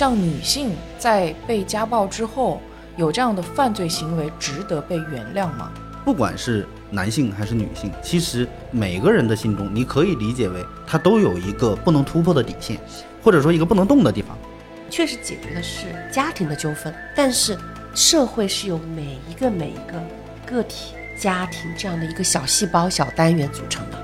像女性在被家暴之后有这样的犯罪行为，值得被原谅吗？不管是男性还是女性，其实每个人的心中，你可以理解为他都有一个不能突破的底线，或者说一个不能动的地方。确实解决的是家庭的纠纷，但是社会是由每一个每一个个体、家庭这样的一个小细胞、小单元组成的。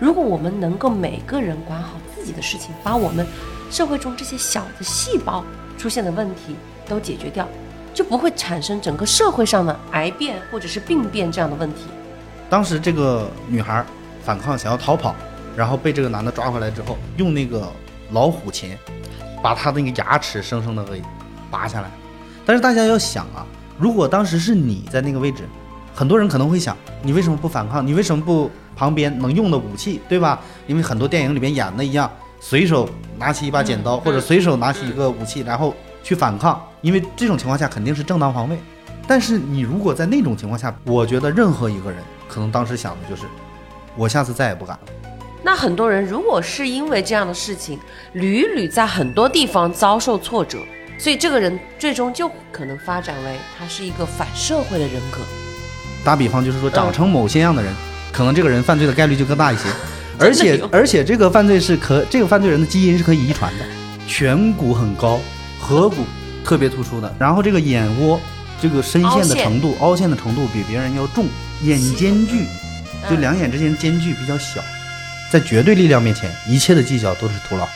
如果我们能够每个人管好自己的事情，把我们社会中这些小的细胞出现的问题都解决掉，就不会产生整个社会上的癌变或者是病变这样的问题。当时这个女孩反抗，想要逃跑，然后被这个男的抓回来之后，用那个老虎钳把他的那个牙齿生生的给拔下来。但是大家要想啊，如果当时是你在那个位置，很多人可能会想，你为什么不反抗？你为什么不旁边能用的武器，对吧？因为很多电影里面演的一样，随手拿起一把剪刀，或者随手拿起一个武器，然后去反抗。因为这种情况下肯定是正当防卫。但是你如果在那种情况下，我觉得任何一个人可能当时想的就是，我下次再也不敢了。那很多人如果是因为这样的事情，屡屡在很多地方遭受挫折，所以这个人最终就可能发展为他是一个反社会的人格。打比方就是说，长成某些样的人，可能这个人犯罪的概率就更大一些。而且而且这个犯罪是可这个犯罪人的基因是可以遗传的，颧骨很高，颌骨特别突出的，然后这个眼窝这个深陷的程度、凹陷的程度比别人要重，眼间距就嗯两眼之间间距比较小，在绝对力量面前，一切的技巧都是徒劳。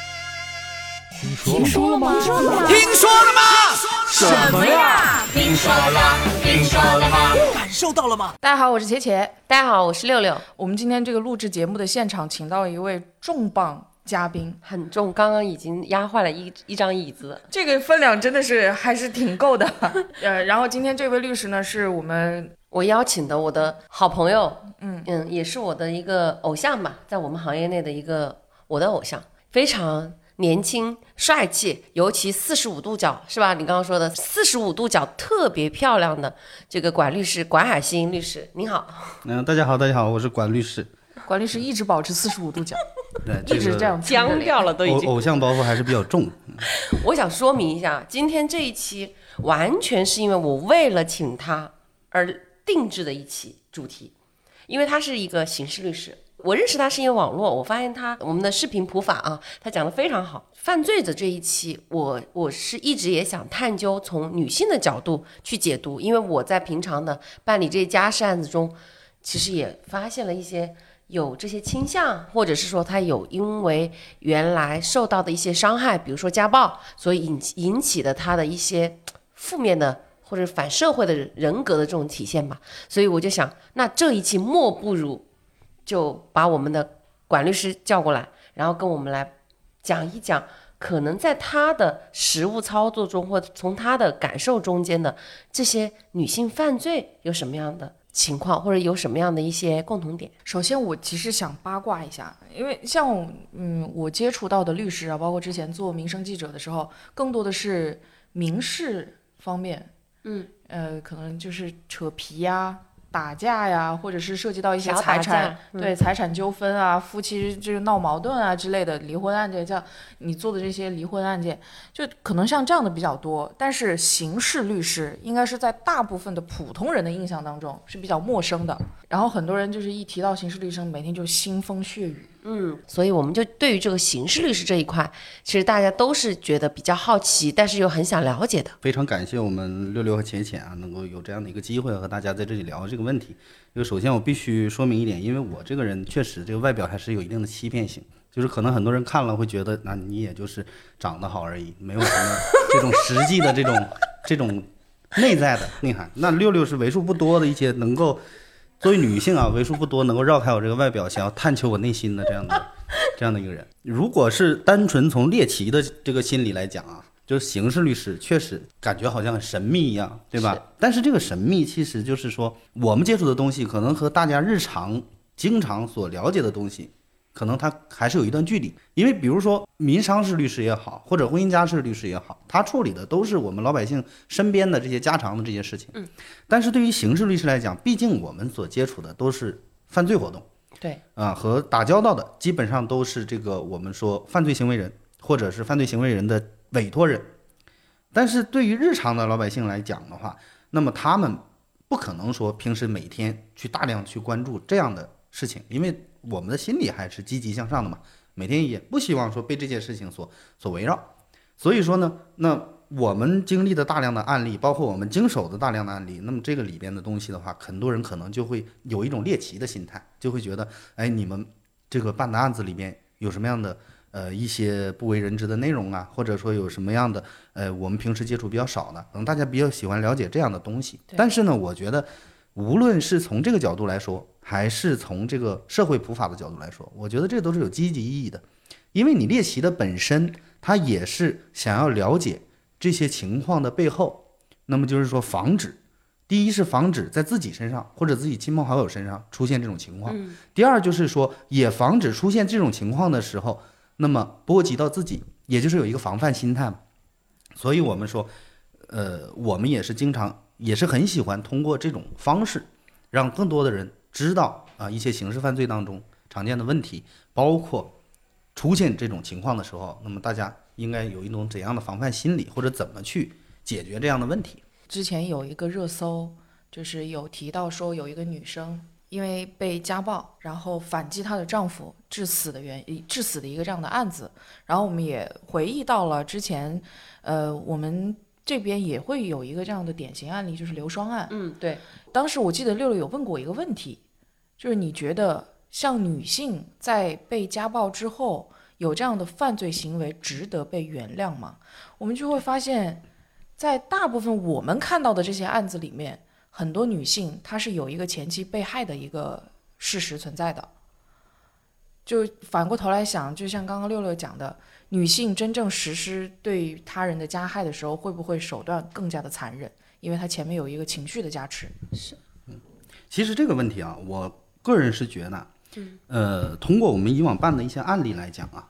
听说了吗听说了吗？听说了吗？什么呀？听说了，听说了吗？感受到了吗？大家好，我是茄茄。大家好，我是六六，我们今天这个录制节目的现场，请到一位重磅嘉宾，很重，刚刚已经压坏了一一张椅子。这个分量真的是还是挺够的。呃，然后今天这位律师呢，是我们我邀请的我的好朋友，嗯嗯，也是我的一个偶像吧，在我们行业内的一个我的偶像，非常年轻帅气，尤其四十五度角是吧？你刚刚说的四十五度角特别漂亮的这个管律师管海星律师，您好。嗯，大家好，大家好，我是管律师。管律师，一直保持四十五度角，对，一直这样僵。掉了都已经。偶偶像包袱还是比较重。我想说明一下，今天这一期完全是因为我为了请他而定制的一期主题，因为他是一个刑事律师。我认识他是因为网络，我发现他我们的视频普法啊，他讲的非常好。犯罪者这一期，我我是一直也想探究从女性的角度去解读，因为我在平常的办理这些家事案子中，其实也发现了一些有这些倾向，或者是说他有因为原来受到的一些伤害，比如说家暴，所以引引起的他的一些负面的或者反社会的人格的这种体现吧。所以我就想，那这一期莫不如就把我们的管律师叫过来，然后跟我们来讲一讲，可能在他的实务操作中，或者从他的感受中间的这些女性犯罪有什么样的情况，或者有什么样的一些共同点。首先，我其实想八卦一下，因为像嗯，我接触到的律师啊，包括之前做民生记者的时候，更多的是民事方面，嗯，呃，可能就是扯皮呀、打架呀，或者是涉及到一些财产，嗯对财产纠纷啊、夫妻这个闹矛盾啊之类的离婚案件，像你做的这些离婚案件，就可能像这样的比较多。但是刑事律师应该是在大部分的普通人的印象当中是比较陌生的。然后很多人就是一提到刑事律师，每天就腥风血雨。嗯，所以我们就对于这个刑事律师这一块，其实大家都是觉得比较好奇，但是又很想了解的。非常感谢我们六六和浅浅啊，能够有这样的一个机会和大家在这里聊这个问题。因为首先我必须说明一点，因为我这个人确实这个外表还是有一定的欺骗性，就是可能很多人看了会觉得，那你也就是长得好而已，没有什么这种实际的这种这种内在的内涵。那六六是为数不多的一些能够作为女性啊，为数不多能够绕开我这个外表，想要探求我内心的这样的这样的一个人。如果是单纯从猎奇的这个心理来讲啊，就是刑事律师确实感觉好像很神秘一样，对吧？是但是这个神秘其实就是说，我们接触的东西可能和大家日常经常所了解的东西，可能他还是有一段距离。因为比如说民商事律师也好，或者婚姻家事律师也好，他处理的都是我们老百姓身边的这些家常的这些事情。嗯，但是对于刑事律师来讲，毕竟我们所接触的都是犯罪活动。对，啊，和打交道的基本上都是这个我们说犯罪行为人，或者是犯罪行为人的委托人，但是对于日常的老百姓来讲的话，那么他们不可能说平时每天去大量去关注这样的事情，因为我们的心理还是积极向上的嘛，每天也不希望说被这件事情所所围绕。所以说呢，那我们经历的大量的案例，包括我们经手的大量的案例，那么这个里边的东西的话，很多人可能就会有一种猎奇的心态，就会觉得，哎，你们这个办的案子里边有什么样的呃一些不为人知的内容啊，或者说有什么样的呃我们平时接触比较少的，可能大家比较喜欢了解这样的东西。但是呢，我觉得无论是从这个角度来说，还是从这个社会普法的角度来说，我觉得这都是有积极意义的，因为你猎奇的本身，它也是想要了解这些情况的背后，那么就是说防止。第一是防止在自己身上或者自己亲朋好友身上出现这种情况，第二就是说也防止出现这种情况的时候，那么波及到自己，也就是有一个防范心态嘛。所以我们说，呃，我们也是经常也是很喜欢通过这种方式，让更多的人知道啊一些刑事犯罪当中常见的问题，包括出现这种情况的时候，那么大家应该有一种怎样的防范心理，或者怎么去解决这样的问题。之前有一个热搜，就是有提到说有一个女生因为被家暴，然后反击她的丈夫致死的原致死的一个这样的案子。然后我们也回忆到了之前，呃，我们这边也会有一个这样的典型案例，就是刘双案。嗯，对，当时我记得六六有问过我一个问题，就是你觉得像女性在被家暴之后有这样的犯罪行为值得被原谅吗？我们就会发现，在大部分我们看到的这些案子里面，很多女性她是有一个前期被害的一个事实存在的。就反过头来想，就像刚刚六六讲的，女性真正实施对他人的加害的时候，会不会手段更加的残忍？因为它前面有一个情绪的加持。是，嗯其实这个问题啊，我个人是觉得，嗯呃，通过我们以往办的一些案例来讲啊，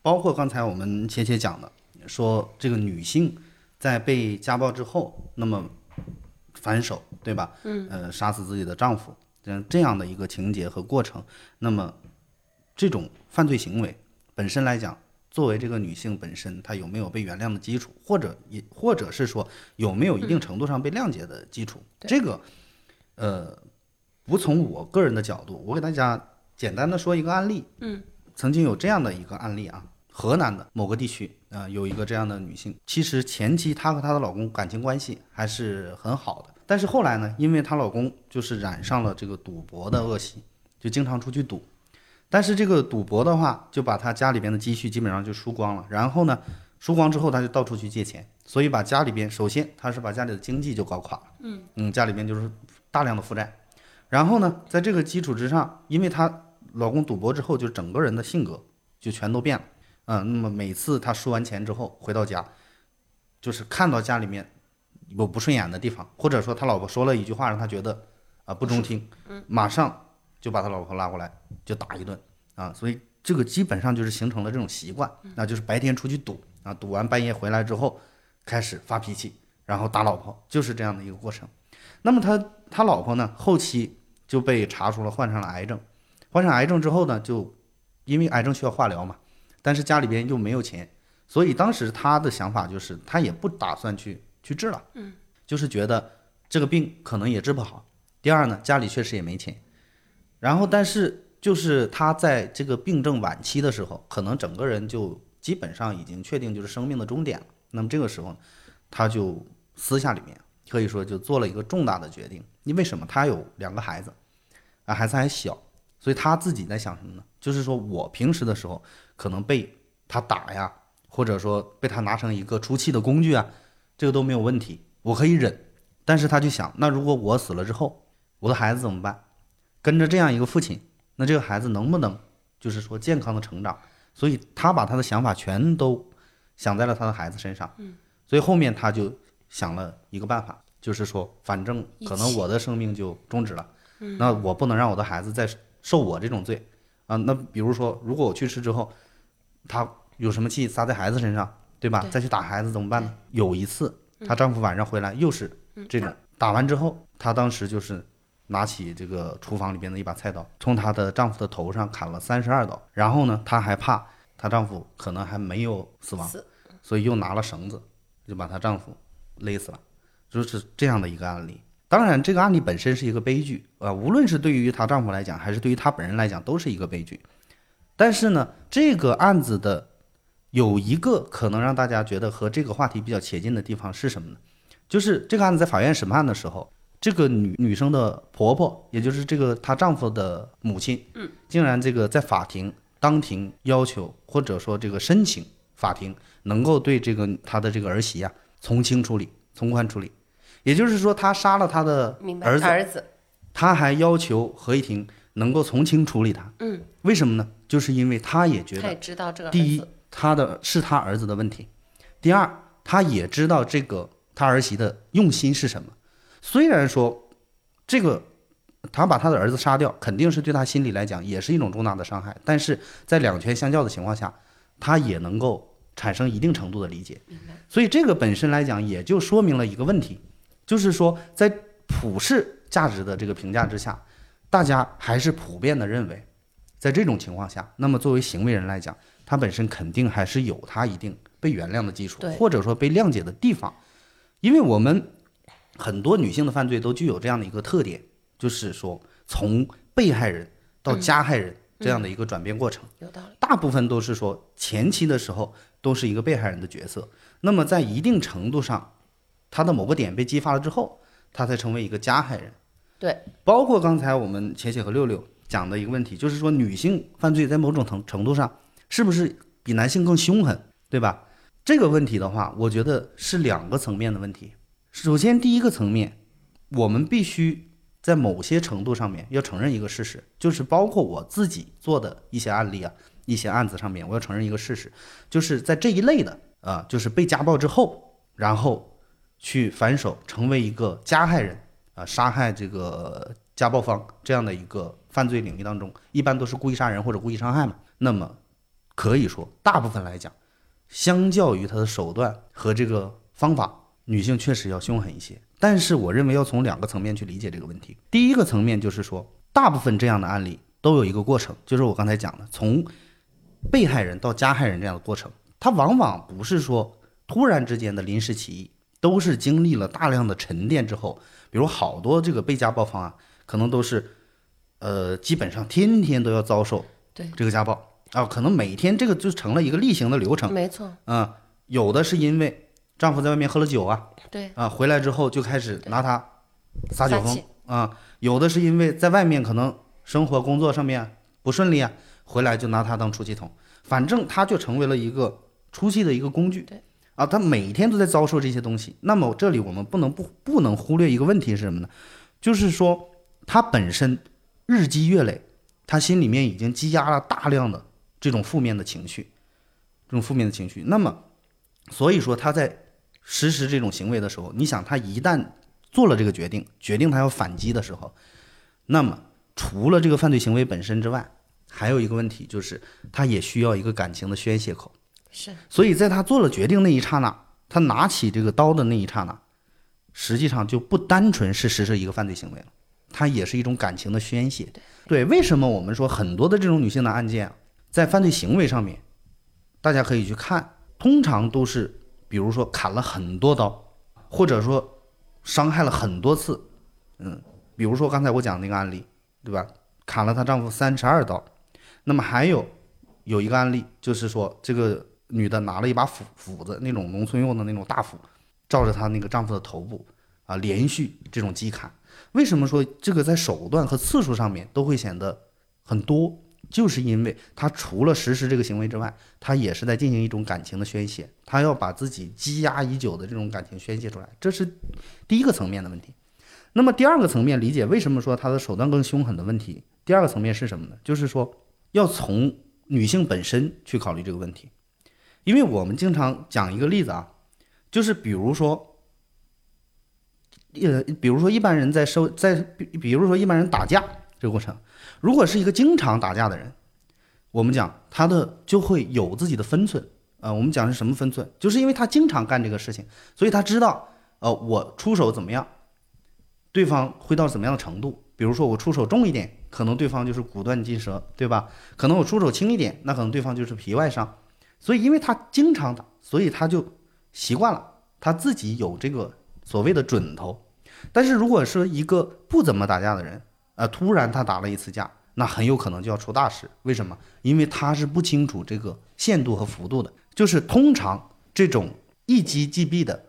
包括刚才我们切切讲的，说这个女性在被家暴之后，那么反手，对吧？嗯，呃，杀死自己的丈夫，这样这样的一个情节和过程，那么这种犯罪行为本身来讲，作为这个女性本身，她有没有被原谅的基础，或者也或者是说有没有一定程度上被谅解的基础，这个，呃，不从我个人的角度，我给大家简单的说一个案例。嗯，曾经有这样的一个案例啊，河南的某个地区啊、呃有一个这样的女性，其实前期她和她的老公感情关系还是很好的，但是后来呢，因为她老公就是染上了这个赌博的恶习，就经常出去赌。但是这个赌博的话，就把他家里边的积蓄基本上就输光了。然后呢，输光之后，他就到处去借钱，所以把家里边首先他是把家里的经济就搞垮了。嗯。嗯，家里边就是大量的负债。然后呢，在这个基础之上，因为她老公赌博之后，就整个人的性格就全都变了。嗯，那么每次她输完钱之后回到家，就是看到家里面有不顺眼的地方，或者说他老婆说了一句话让他觉得啊、不中听，马上就把他老婆拉过来就打一顿啊，所以这个基本上就是形成了这种习惯，那就是白天出去赌啊，赌完半夜回来之后开始发脾气，然后打老婆，就是这样的一个过程。那么他他老婆呢，后期就被查出了患上了癌症，患上癌症之后呢，就因为癌症需要化疗嘛，但是家里边又没有钱，所以当时他的想法就是他也不打算去去治了，嗯，就是觉得这个病可能也治不好。第二呢，家里确实也没钱，然后但是就是他在这个病症晚期的时候，可能整个人就基本上已经确定就是生命的终点了。那么这个时候，他就私下里面可以说就做了一个重大的决定。因为什么？他有两个孩子，啊，孩子还小，所以他自己在想什么呢？就是说我平时的时候可能被他打呀，或者说被他拿成一个出气的工具啊，这个都没有问题，我可以忍。但是他就想，那如果我死了之后，我的孩子怎么办？跟着这样一个父亲，那这个孩子能不能就是说健康的成长？所以他把他的想法全都想在了他的孩子身上。嗯，所以后面他就想了一个办法，就是说，反正可能我的生命就终止了，那我不能让我的孩子再受我这种罪啊。那比如说，如果我去世之后，他有什么气撒在孩子身上，对吧？对再去打孩子怎么办呢？有一次，她丈夫晚上回来又是这种打完之后，她当时就是拿起这个厨房里边的一把菜刀，从她的丈夫的头上砍了三十二刀。然后呢，她还怕她丈夫可能还没有死亡，所以又拿了绳子，就把她丈夫勒死了，就是这样的一个案例。当然，这个案例本身是一个悲剧啊、无论是对于她丈夫来讲，还是对于她本人来讲，都是一个悲剧。但是呢，这个案子的有一个可能让大家觉得和这个话题比较接近的地方是什么呢？就是这个案子在法院审判的时候，这个女女生的婆婆，也就是这个她丈夫的母亲，嗯，竟然这个在法庭当庭要求或者说这个申请法庭能够对这个她的这个儿媳呀、从轻处理、从宽处理，也就是说，她杀了她的？儿子，儿子，她还要求合议庭能够从轻处理她，嗯，为什么呢？就是因为她也觉得知道这个第一子，，他的是她儿子的问题；第二，她也知道这个她儿媳的用心是什么。虽然说这个他把他的儿子杀掉，肯定是对他心理来讲也是一种重大的伤害，但是在两权相较的情况下，他也能够产生一定程度的理解。所以这个本身来讲，也就说明了一个问题，就是说在普世价值的这个评价之下，大家还是普遍的认为。在这种情况下，那么作为行为人来讲，他本身肯定还是有他一定被原谅的基础，或者说被谅解的地方，因为我们很多女性的犯罪都具有这样的一个特点，就是说从被害人到加害人这样的一个转变过程。有道理，大部分都是说前期的时候都是一个被害人的角色，那么在一定程度上，他的某个点被激发了之后，他才成为一个加害人。对，包括刚才我们浅浅和六六讲的一个问题，就是说女性犯罪在某种程程度上是不是比男性更凶狠，对吧？这个问题的话，我觉得是两个层面的问题。首先，第一个层面，我们必须在某些程度上面要承认一个事实，就是包括我自己做的一些案例啊、一些案子上面，我要承认一个事实，就是在这一类的啊、就是被家暴之后，然后去反手成为一个加害人啊、杀害这个家暴方这样的一个犯罪领域当中，一般都是故意杀人或者故意伤害嘛。那么可以说，大部分来讲，相较于他的手段和这个方法，女性确实要凶狠一些。但是我认为要从两个层面去理解这个问题。第一个层面就是说，大部分这样的案例都有一个过程，就是我刚才讲的，从被害人到加害人这样的过程，它往往不是说突然之间的临时起意，都是经历了大量的沉淀之后，比如好多这个被家暴方啊，可能都是，呃，基本上天天都要遭受对这个家暴啊，可能每天这个就成了一个例行的流程。没错，嗯，有的是因为丈夫在外面喝了酒啊，对，啊，回来之后就开始拿他撒酒疯啊，有的是因为在外面可能生活工作上面不顺利啊，回来就拿他当出气筒，反正他就成为了一个出气的一个工具。对。啊，他每天都在遭受这些东西。那么这里我们不能不不能忽略一个问题是什么呢？就是说他本身日积月累，他心里面已经积压了大量的这种负面的情绪，这种负面的情绪。那么，所以说他在实施这种行为的时候，你想他一旦做了这个决定，决定他要反击的时候，那么除了这个犯罪行为本身之外，还有一个问题就是，他也需要一个感情的宣泄口。是所以在他做了决定那一刹那，他拿起这个刀的那一刹那，实际上就不单纯是实施一个犯罪行为了，它也是一种感情的宣泄。对，为什么我们说很多的这种女性的案件啊，在犯罪行为上面，大家可以去看，通常都是比如说砍了很多刀，或者说伤害了很多次，嗯，比如说刚才我讲那个案例，对吧？砍了她丈夫三十二刀，那么还有有一个案例，就是说这个女的拿了一把斧斧子，那种农村用的那种大斧，照着她那个丈夫的头部啊，连续这种击砍。为什么说这个在手段和次数上面都会显得很多？就是因为他除了实施这个行为之外，他也是在进行一种感情的宣泄，他要把自己积压已久的这种感情宣泄出来，这是第一个层面的问题。那么第二个层面理解为什么说他的手段更凶狠的问题，第二个层面是什么呢？就是说要从女性本身去考虑这个问题，因为我们经常讲一个例子啊，就是比如说，呃，比如说一般人在受在比如说一般人打架这个过程，如果是一个经常打架的人，我们讲他的就会有自己的分寸、呃我们讲是什么分寸？就是因为他经常干这个事情，所以他知道，呃，我出手怎么样，对方会到怎么样的程度。比如说我出手重一点，可能对方就是骨断筋折，对吧？可能我出手轻一点，那可能对方就是皮外伤。所以因为他经常打，所以他就习惯了，他自己有这个所谓的准头。但是如果是一个不怎么打架的人，呃，突然他打了一次架，那很有可能就要出大事。为什么？因为他是不清楚这个限度和幅度的。就是通常这种一击即毙的，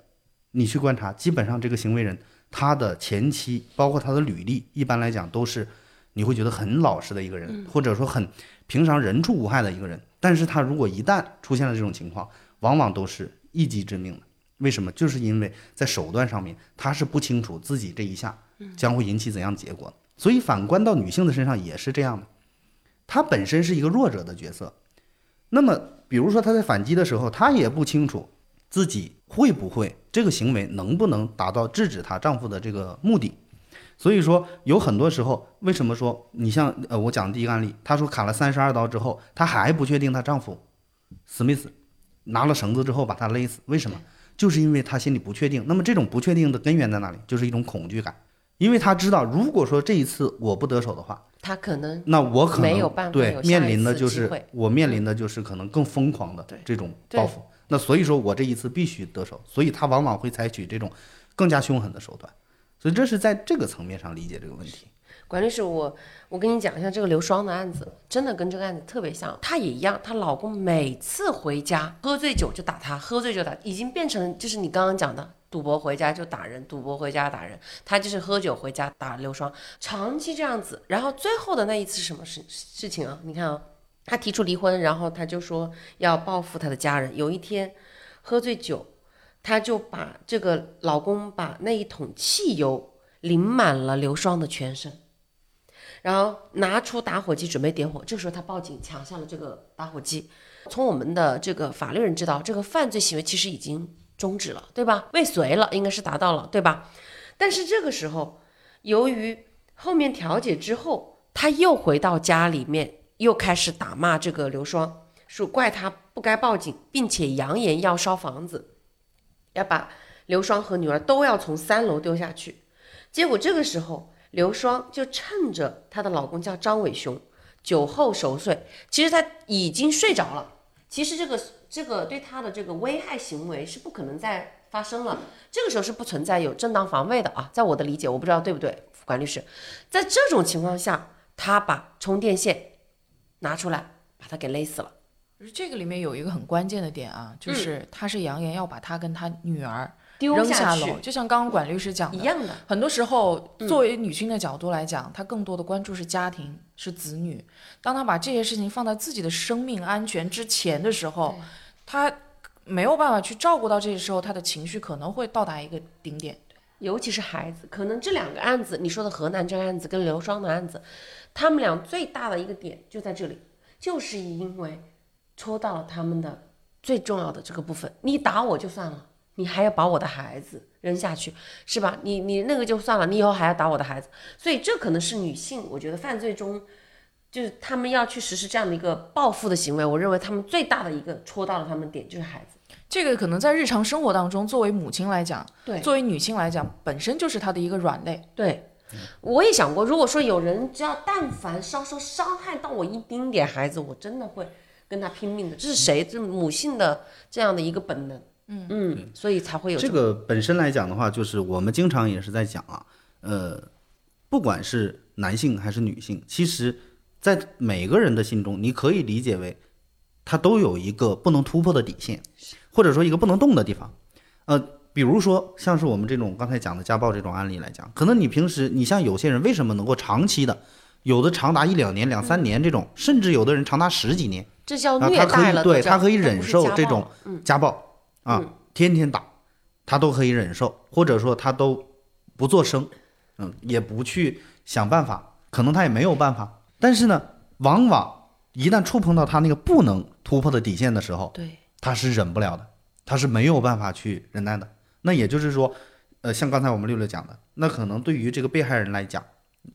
你去观察，基本上这个行为人他的前期，包括他的履历，一般来讲都是你会觉得很老实的一个人，或者说很平常人畜无害的一个人。但是他如果一旦出现了这种情况，往往都是一击致命的。为什么？就是因为在手段上面，他是不清楚自己这一下将会引起怎样结果的。所以反观到女性的身上也是这样的，她本身是一个弱者的角色，那么比如说她在反击的时候，她也不清楚自己会不会这个行为能不能达到制止她丈夫的这个目的。所以说有很多时候，为什么说你像呃我讲的第一个案例，她说砍了三十二刀之后，她还不确定她丈夫死没死，拿了绳子之后把她勒死，为什么？就是因为她心里不确定。那么这种不确定的根源在哪里？就是一种恐惧感。因为他知道，如果说这一次我不得手的话，他可能那我可能没有办法对面临的就是我面临的就是可能更疯狂的这种报复。那所以说我这一次必须得手，所以他往往会采取这种更加凶狠的手段。所以这是在这个层面上理解这个问题。管律师，我我跟你讲一下这个刘双的案子，真的跟这个案子特别像。她也一样，她老公每次回家喝醉酒就打她，喝醉就打，已经变成就是你刚刚讲的赌博回家就打人，赌博回家打人。他就是喝酒回家打刘双，长期这样子。然后最后的那一次什么事事情啊？你看啊，他提出离婚，然后他就说要报复他的家人。有一天喝醉酒，她就把这个老公把那一桶汽油淋满了刘双的全身。然后拿出打火机准备点火，这个时候他报警抢下了这个打火机。从我们的这个法律人知道，这个犯罪行为其实已经终止了，对吧？未遂了，应该是达到了，对吧？但是这个时候，由于后面调解之后，他又回到家里面，又开始打骂这个刘双，说怪他不该报警，并且扬言要烧房子，要把刘双和女儿都要从三楼丢下去。结果这个时候，刘双就趁着她的老公叫张伟雄酒后熟睡，其实他已经睡着了。其实这个这个对他的这个危害行为是不可能再发生了，这个时候是不存在有正当防卫的啊，在我的理解，我不知道对不对，管律师，在这种情况下，他把充电线拿出来，把他给勒死了。这个里面有一个很关键的点啊，就是他是扬言要把他跟他女儿扔丢下楼，就像刚刚管律师讲的，一样的，很多时候，作为女性的角度来讲，她更多的关注是家庭、是子女。当她把这些事情放在自己的生命安全之前的时候，他没有办法去照顾到这些时候，他的情绪可能会到达一个顶点。尤其是孩子，可能这两个案子，你说的河南这个案子跟刘双的案子，他们俩最大的一个点就在这里，就是因为戳到了他们的最重要的这个部分。你打我就算了，你还要把我的孩子扔下去，是吧？你你那个就算了，你以后还要打我的孩子，所以这可能是女性，我觉得犯罪中。就是他们要去实施这样的一个报复的行为，我认为他们最大的一个戳到了他们点就是孩子。这个可能在日常生活当中，作为母亲来讲，对作为女性来讲，本身就是她的一个软肋。对，我也想过，如果说有人只要但凡稍稍伤害到我一丁点孩子，我真的会跟他拼命的。这是谁？这母性的这样的一个本能。嗯嗯，所以才会有这个本身来讲的话，就是我们经常也是在讲啊，呃，不管是男性还是女性，其实，在每个人的心中，你可以理解为，他都有一个不能突破的底线，或者说一个不能动的地方。呃，比如说像是我们这种刚才讲的家暴这种案例来讲，可能你平时你像有些人为什么能够长期的，有的长达一两年、两三年这种，甚至有的人长达十几年。这叫啊，虐他可以待了，对他可以忍受这种嗯家暴啊，天天打，他都可以忍受，或者说他都不做声，嗯，也不去想办法，可能他也没有办法。但是呢，往往一旦触碰到他那个不能突破的底线的时候，对他是忍不了的，他是没有办法去忍耐的。那也就是说，呃，像刚才我们六六讲的，那可能对于这个被害人来讲，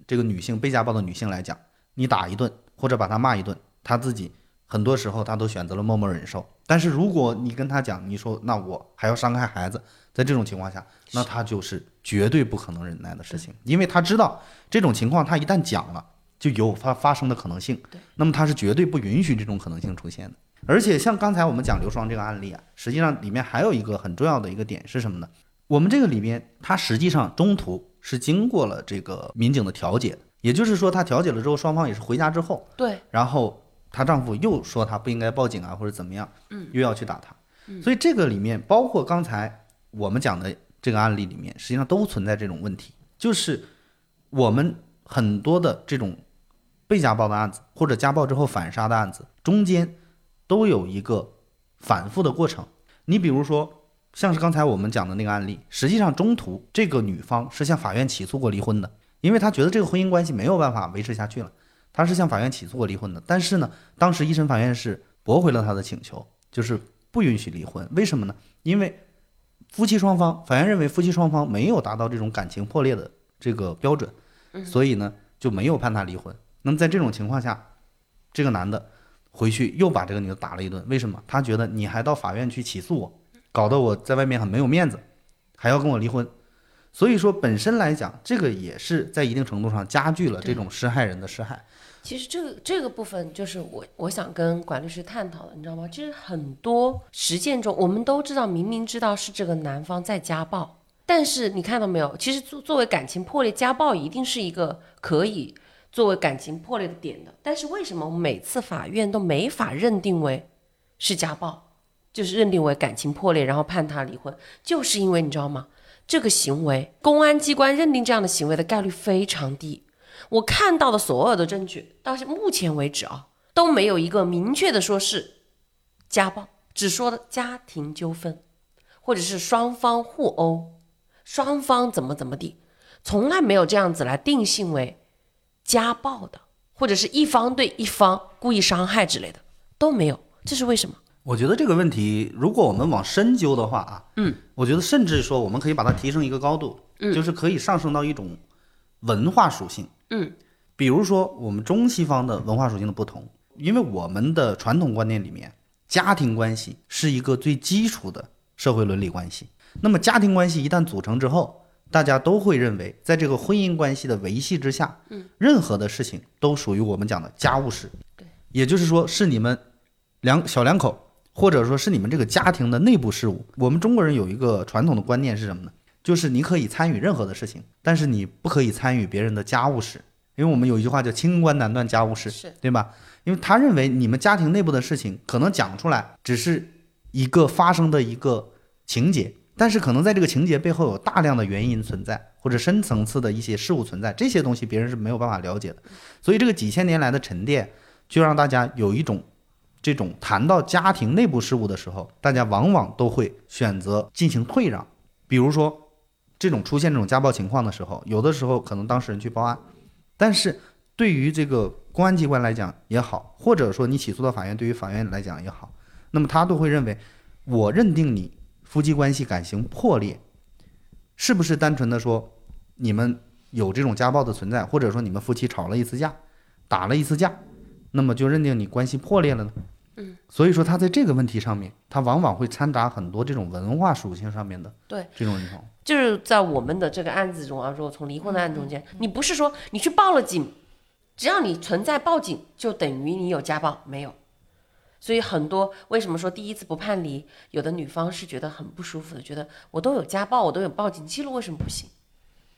这个女性被家暴的女性来讲，你打一顿或者把她骂一顿，她自己很多时候她都选择了默默忍受。但是如果你跟她讲，你说那我还要伤害孩子，在这种情况下，那她就是绝对不可能忍耐的事情，因为她知道这种情况，她一旦讲了，就有发发生的可能性。那么它是绝对不允许这种可能性出现的。而且像刚才我们讲刘双这个案例啊，实际上里面还有一个很重要的一个点是什么呢？我们这个里面，它实际上中途是经过了这个民警的调解，也就是说，他调解了之后，双方也是回家之后，对，然后她丈夫又说她不应该报警啊，或者怎么样，嗯，又要去打她，所以这个里面包括刚才我们讲的这个案例里面，实际上都存在这种问题，就是我们很多的这种被家暴的案子，或者家暴之后反杀的案子，中间都有一个反复的过程。你比如说，像是刚才我们讲的那个案例，实际上中途这个女方是向法院起诉过离婚的，因为她觉得这个婚姻关系没有办法维持下去了。她是向法院起诉过离婚的，但是呢，当时一审法院是驳回了她的请求，就是不允许离婚。为什么呢？因为夫妻双方，法院认为夫妻双方没有达到这种感情破裂的这个标准，所以呢就没有判他离婚。那么在这种情况下，这个男的回去又把这个女的打了一顿。为什么？他觉得你还到法院去起诉我，搞得我在外面很没有面子，还要跟我离婚。所以说，本身来讲，这个也是在一定程度上加剧了这种施害人的施害。其实这个这个部分就是我我想跟管律师探讨的，你知道吗？其实很多实践中，我们都知道，明明知道是这个男方在家暴，但是你看到没有？其实作作为感情破裂，家暴一定是一个可以作为感情破裂的点的。但是为什么每次法院都没法认定为是家暴，就是认定为感情破裂，然后判他离婚？就是因为你知道吗？这个行为，公安机关认定这样的行为的概率非常低。我看到的所有的证据，到目前为止啊，都没有一个明确的说是家暴，只说的家庭纠纷，或者是双方互殴，双方怎么怎么地，从来没有这样子来定性为家暴的，或者是一方对一方故意伤害之类的都没有，这是为什么？我觉得这个问题，如果我们往深究的话啊，嗯，我觉得甚至说我们可以把它提升一个高度，嗯。就是可以上升到一种文化属性，嗯，比如说我们中西方的文化属性的不同，因为我们的传统观念里面，家庭关系是一个最基础的社会伦理关系。那么家庭关系一旦组成之后，大家都会认为，在这个婚姻关系的维系之下，嗯，任何的事情都属于我们讲的家务事，对，也就是说是你们两小两口。或者说是你们这个家庭的内部事务。我们中国人有一个传统的观念是什么呢？就是你可以参与任何的事情，但是你不可以参与别人的家务事。因为我们有一句话叫“清官难断家务事”，是对吧？因为他认为你们家庭内部的事情可能讲出来只是一个发生的一个情节，但是可能在这个情节背后有大量的原因存在，或者深层次的一些事物存在，这些东西别人是没有办法了解的。所以这个几千年来的沉淀，就让大家有一种。这种谈到家庭内部事务的时候，大家往往都会选择进行退让。比如说，这种出现这种家暴情况的时候，有的时候可能当事人去报案，但是对于这个公安机关来讲也好，或者说你起诉到法院，对于法院来讲也好，那么他都会认为，我认定你夫妻关系感情破裂，是不是单纯的说你们有这种家暴的存在，或者说你们夫妻吵了一次架，打了一次架？那么就认定你关系破裂了呢？嗯，所以说他在这个问题上面，他往往会掺杂很多这种文化属性上面的对这种认同。就是在我们的这个案子中啊，说从离婚的案中间，你不是说你去报了警，只要你存在报警，就等于你有家暴，没有。所以很多为什么说第一次不判离，有的女方是觉得很不舒服的，觉得我都有家暴，我都有报警记录，为什么不行？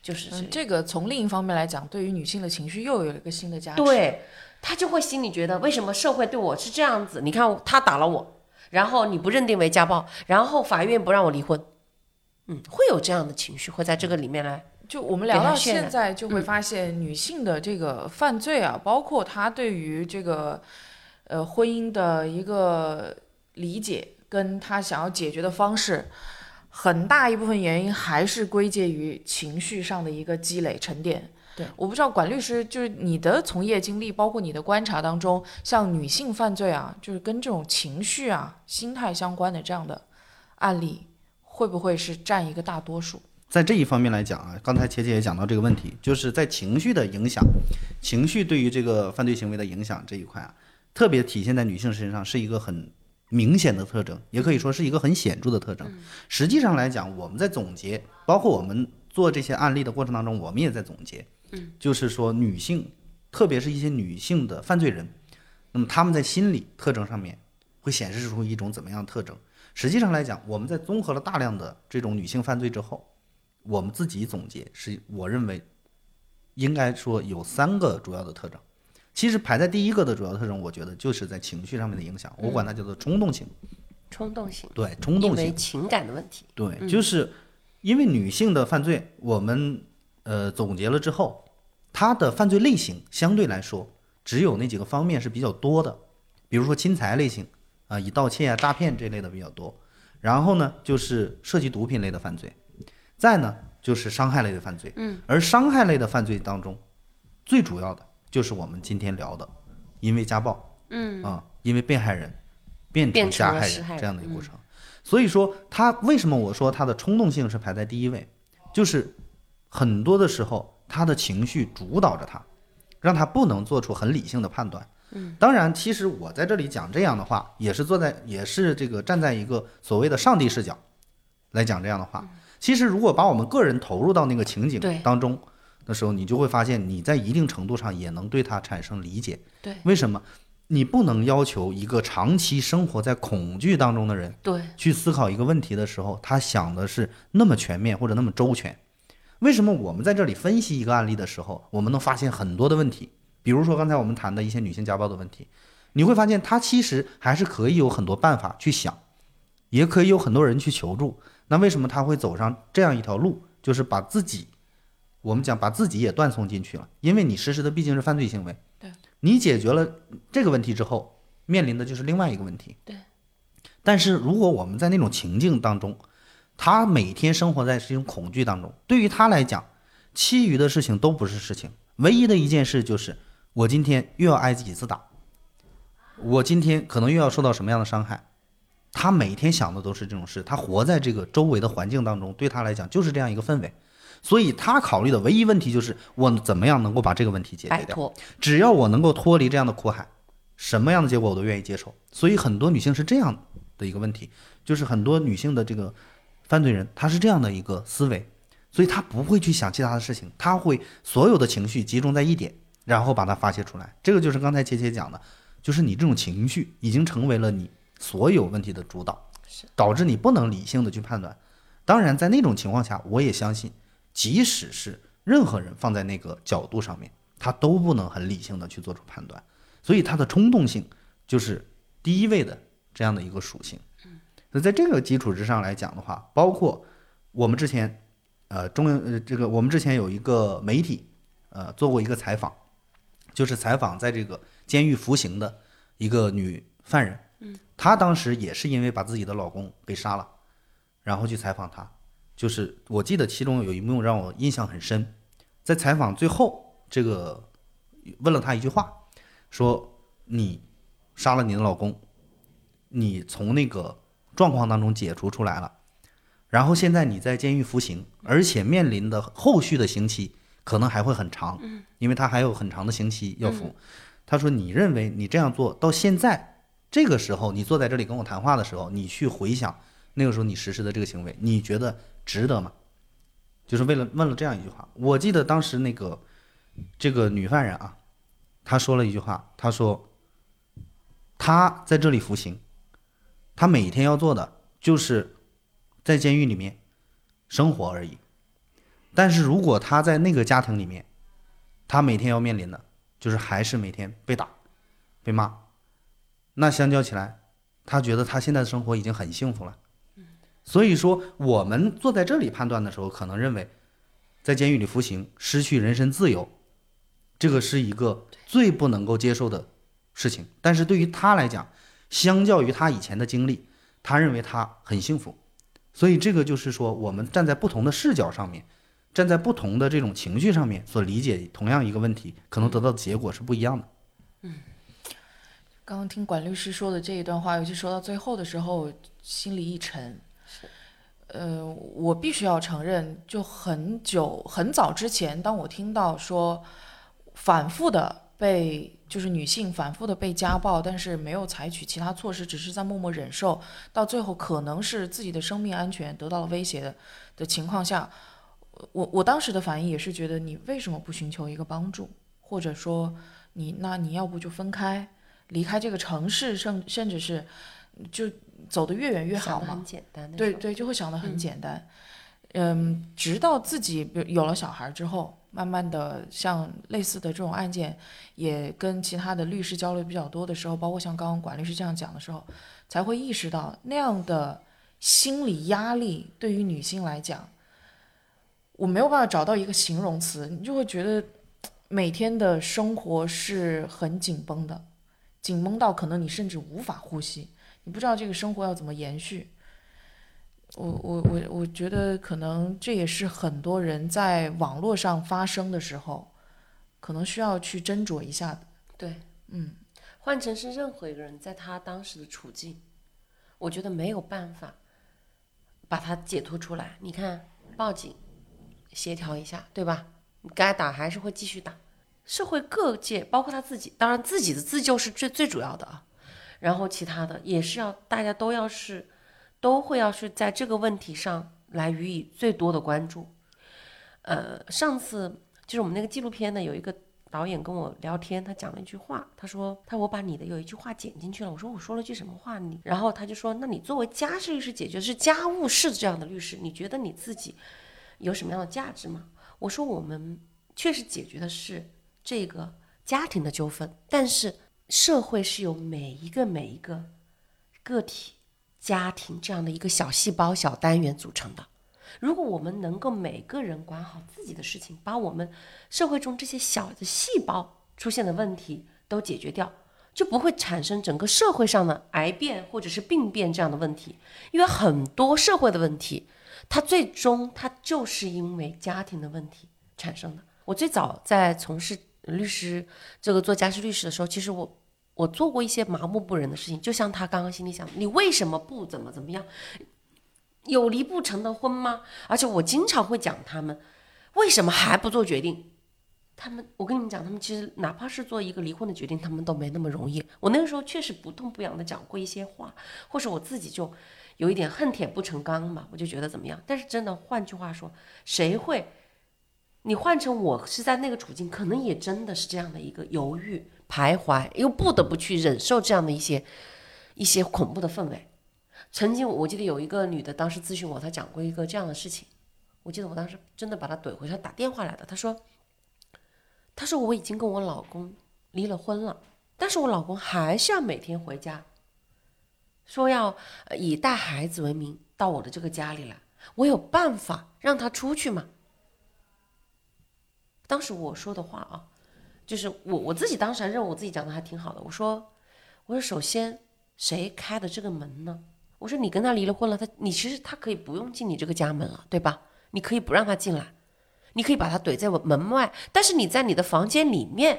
就是这嗯个，这个从另一方面来讲，对于女性的情绪又有了一个新的加持。，对，她就会心里觉得，为什么社会对我是这样子？你看他打了我，然后你不认定为家暴，然后法院不让我离婚，嗯，会有这样的情绪，会在这个里面来，就我们聊到现在，就会嗯发现女性的这个犯罪啊，包括她对于这个呃婚姻的一个理解，跟他想要解决的方式，很大一部分原因还是归结于情绪上的一个积累沉淀。对，我不知道管律师就是你的从业经历，包括你的观察当中，像女性犯罪啊，就是跟这种情绪啊、心态相关的这样的案例，会不会是占一个大多数？在这一方面来讲啊，刚才切切也讲到这个问题，就是在情绪的影响，情绪对于这个犯罪行为的影响这一块啊，特别体现在女性身上是一个很明显的特征，也可以说是一个很显著的特征。实际上来讲，我们在总结，包括我们做这些案例的过程当中，我们也在总结，就是说女性，特别是一些女性的犯罪人，那么他们在心理特征上面会显示出一种怎么样的特征？实际上来讲，我们在综合了大量的这种女性犯罪之后，我们自己总结是，我认为应该说有三个主要的特征。其实排在第一个的主要特征，我觉得就是在情绪上面的影响，我管它叫做冲动性。冲动型，对，冲因动性为。情感的问题。对，就是因为女性的犯罪，我们呃总结了之后，她的犯罪类型相对来说只有那几个方面是比较多的，比如说侵财类型啊、以盗窃啊、诈骗这类的比较多，然后呢就是涉及毒品类的犯罪，再呢就是伤害类的犯罪。嗯，而伤害类的犯罪当中，最主要的就是我们今天聊的，因为家暴，嗯啊，因为被害人变变成成加害人这样的一个过程。所以说，他为什么我说他的冲动性是排在第一位，就是很多的时候他的情绪主导着他，让他不能做出很理性的判断。嗯，当然，其实我在这里讲这样的话，也是坐在也是这个站在一个所谓的上帝视角来讲这样的话。其实，如果把我们个人投入到那个情景当中的时候，你就会发现你在一定程度上也能对他产生理解。对为什么？你不能要求一个长期生活在恐惧当中的人对，去思考一个问题的时候，他想的是那么全面或者那么周全。为什么我们在这里分析一个案例的时候，我们能发现很多的问题？比如说刚才我们谈的一些女性家暴的问题，你会发现他其实还是可以有很多办法去想，也可以有很多人去求助。那为什么他会走上这样一条路，就是把自己，我们讲把自己也断送进去了？因为你实施的毕竟是犯罪行为，对，你解决了这个问题之后，面临的就是另外一个问题，对。但是如果我们在那种情境当中，他每天生活在这种恐惧当中，对于他来讲，其余的事情都不是事情，唯一的一件事就是我今天又要挨几次打，我今天可能又要受到什么样的伤害。他每天想的都是这种事，他活在这个周围的环境当中，对他来讲就是这样一个氛围，所以他考虑的唯一问题就是我怎么样能够把这个问题解决掉。只要我能够脱离这样的苦海，什么样的结果我都愿意接受。所以很多女性是这样的一个问题，就是很多女性的这个犯罪人，她是这样的一个思维，所以她不会去想其他的事情，她会所有的情绪集中在一点，然后把它发泄出来。这个就是刚才切切讲的，就是你这种情绪已经成为了你所有问题的主导，导致你不能理性的去判断。当然，在那种情况下，我也相信，即使是任何人放在那个角度上面，他都不能很理性的去做出判断，所以他的冲动性就是第一位的这样的一个属性。那在这个基础之上来讲的话，包括我们之前，呃，中央呃这个我们之前有一个媒体，呃，做过一个采访，就是采访在这个监狱服刑的一个女犯人，嗯，她当时也是因为把自己的老公给杀了，然后去采访她，就是我记得其中有一幕让我印象很深，在采访最后，这个问了他一句话，说你杀了你的老公，你从那个状况当中解除出来了，然后现在你在监狱服刑，而且面临的后续的刑期可能还会很长，因为他还有很长的刑期要服。他说：“你认为你这样做到现在这个时候，你坐在这里跟我谈话的时候，你去回想那个时候你实施的这个行为，你觉得值得吗？”就是为了问了这样一句话。我记得当时那个这个女犯人啊，她说了一句话，她说：“她在这里服刑，她每天要做的就是在监狱里面生活而已。但是如果她在那个家庭里面，她每天要面临的就是还是每天被打、被骂。那相较起来，她觉得她现在的生活已经很幸福了。所以说，我们坐在这里判断的时候，可能认为在监狱里服刑失去人身自由，这个是一个最不能够接受的事情。但是对于他来讲，相较于他以前的经历，他认为他很幸福。所以这个就是说，我们站在不同的视角上面，站在不同的这种情绪上面所理解同样一个问题，可能得到的结果是不一样的。嗯刚刚听管律师说的这一段话，尤其说到最后的时候，心里一沉。呃，我必须要承认，就很久很早之前，当我听到说反复的被就是女性反复的被家暴，但是没有采取其他措施，只是在默默忍受，到最后可能是自己的生命安全得到了威胁的的情况下，我我当时的反应也是觉得，你为什么不寻求一个帮助，或者说你那你要不就分开，离开这个城市，甚甚至是就走得越远越好嘛很。简单的对对，就会想得很简单。嗯，直到自己有了小孩之后，慢慢的像类似的这种案件，也跟其他的律师交流比较多的时候，包括像刚刚管律师这样讲的时候，才会意识到那样的心理压力对于女性来讲，我没有办法找到一个形容词，你就会觉得每天的生活是很紧绷的，紧绷到可能你甚至无法呼吸，你不知道这个生活要怎么延续。我我我我觉得可能这也是很多人在网络上发声的时候，可能需要去斟酌一下的。对，嗯，换成是任何一个人，在他当时的处境，我觉得没有办法把他解脱出来。你看，报警，协调一下，对吧？你该打还是会继续打。社会各界，包括他自己，当然自己的自救是最最主要的啊。然后其他的也是要大家都要是，都会要是在这个问题上来予以最多的关注。呃，上次就是我们那个纪录片呢，有一个导演跟我聊天，他讲了一句话，他说他我把你的有一句话剪进去了，我说我说了句什么话你，然后他就说，那你作为家事律师解决是家务事这样的律师，你觉得你自己有什么样的价值吗？我说我们确实解决的是这个家庭的纠纷，但是社会是由每一个每一个个体、家庭这样的一个小细胞、小单元组成的。如果我们能够每个人管好自己的事情，把我们社会中这些小的细胞出现的问题都解决掉，就不会产生整个社会上的癌变或者是病变这样的问题。因为很多社会的问题，它最终它就是因为家庭的问题产生的。我最早在从事律师这个做家事律师的时候，其实我我做过一些麻木不仁的事情，就像他刚刚心里想，你为什么不怎么怎么样？有离不成的婚吗？而且我经常会讲他们为什么还不做决定。他们，我跟你们讲，他们其实哪怕是做一个离婚的决定，他们都没那么容易。我那个时候确实不痛不痒的讲过一些话，或是我自己就有一点恨铁不成钢嘛，我就觉得怎么样。但是真的，换句话说，谁会？你换成我是在那个处境，可能也真的是这样的一个犹豫、徘徊，又不得不去忍受这样的一些一些恐怖的氛围。曾经我记得有一个女的，当时咨询我，她讲过一个这样的事情。我记得我当时真的把她怼回，她打电话来的，她说：“她说我已经跟我老公离了婚了，但是我老公还是要每天回家，说要以带孩子为名到我的这个家里来。我有办法让他出去吗？”当时我说的话啊，就是我我自己当时还认为我自己讲的还挺好的。我说，我说首先谁开的这个门呢？我说你跟他离了婚了，他你其实他可以不用进你这个家门了，对吧？你可以不让他进来，你可以把他怼在我门外，但是你在你的房间里面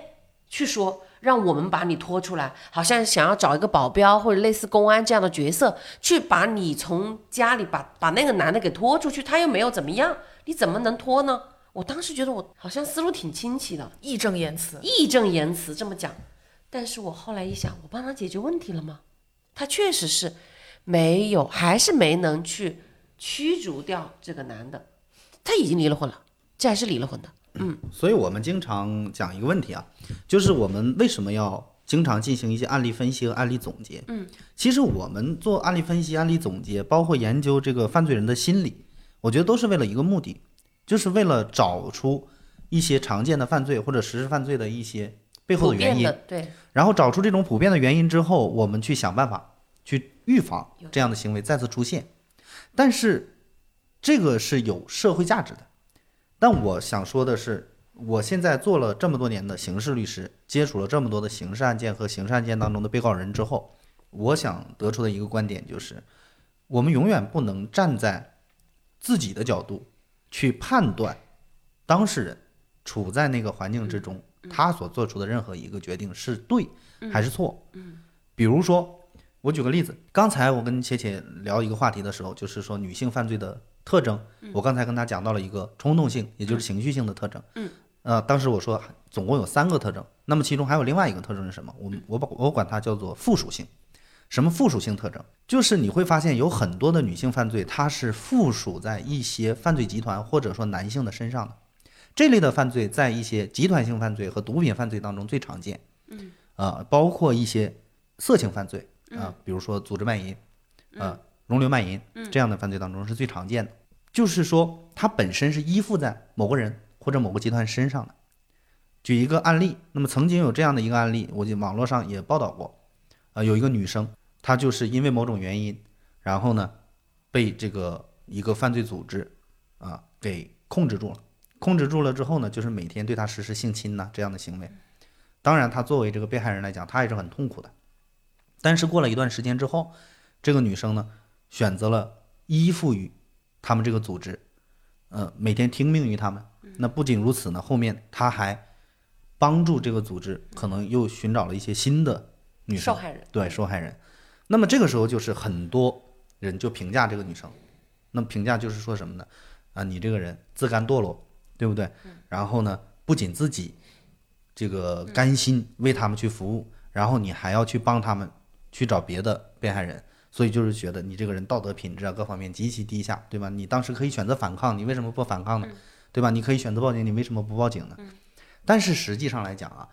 去说，让我们把你拖出来，好像想要找一个保镖或者类似公安这样的角色，去把你从家里把把那个男的给拖出去，他又没有怎么样，你怎么能拖呢？我当时觉得我好像思路挺清晰的，义正言辞。义正言辞这么讲，但是我后来一想，我帮他解决问题了吗？他确实是没有，还是没能去驱逐掉这个男的，他已经离了婚了，这还是离了婚的。嗯所以我们经常讲一个问题啊，就是我们为什么要经常进行一些案例分析和案例总结？嗯，其实我们做案例分析、案例总结，包括研究这个犯罪人的心理，我觉得都是为了一个目的，就是为了找出一些常见的犯罪或者实施犯罪的一些背后的原因，，对，然后找出这种普遍的原因之后，我们去想办法去预防这样的行为再次出现。但是这个是有社会价值的。但我想说的是，我现在做了这么多年的刑事律师，接触了这么多的刑事案件和刑事案件当中的被告人之后，我想得出的一个观点就是，我们永远不能站在自己的角度去判断当事人处在那个环境之中，他所做出的任何一个决定是对还是错。比如说，我举个例子，刚才我跟切切聊一个话题的时候，就是说女性犯罪的特征。我刚才跟他讲到了一个冲动性，也就是情绪性的特征。嗯，呃，当时我说总共有三个特征，那么其中还有另外一个特征是什么？我们我把我管它叫做附属性。什么附属性特征？就是你会发现有很多的女性犯罪，它是附属在一些犯罪集团或者说男性的身上的。这类的犯罪在一些集团性犯罪和毒品犯罪当中最常见。嗯，呃，包括一些色情犯罪啊、比如说组织卖淫，呃，容留卖淫这样的犯罪当中是最常见的。就是说，它本身是依附在某个人或者某个集团身上的。举一个案例，那么曾经有这样的一个案例，我就网络上也报道过，呃，有一个女生，她就是因为某种原因，然后呢，被这个一个犯罪组织啊给控制住了。控制住了之后呢，就是每天对他实施性侵呐、这样的行为。当然，他作为这个被害人来讲，他也是很痛苦的。但是过了一段时间之后，这个女生呢，选择了依附于他们这个组织，呃，每天听命于他们。那不仅如此呢，后面他还帮助这个组织，可能又寻找了一些新的女生受害人对受害人。那么这个时候就是很多人就评价这个女生，那么评价就是说什么呢？啊，你这个人自甘堕落，对不对？然后呢，不仅自己这个甘心为他们去服务，然后你还要去帮他们去找别的被害人，所以就是觉得你这个人道德品质啊各方面极其低下，对吧？你当时可以选择反抗，你为什么不反抗呢？对吧？你可以选择报警，你为什么不报警呢？但是实际上来讲啊，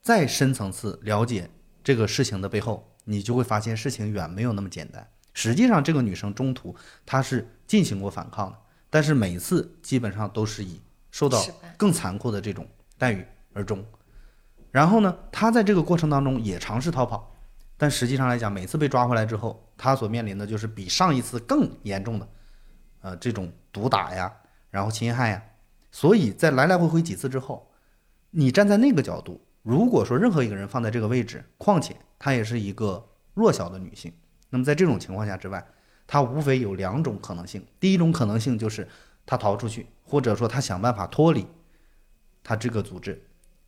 再深层次了解这个事情的背后，你就会发现事情远没有那么简单。实际上，这个女生中途她是进行过反抗的，但是每次基本上都是以受到更残酷的这种待遇而终。然后呢，她在这个过程当中也尝试逃跑，但实际上来讲，每次被抓回来之后，她所面临的就是比上一次更严重的，呃，这种毒打呀，然后侵害呀。所以在来来回回几次之后，你站在那个角度，如果说任何一个人放在这个位置，况且她也是一个弱小的女性，那么在这种情况下之外，她无非有两种可能性。第一种可能性就是她逃出去，或者说她想办法脱离她这个组织；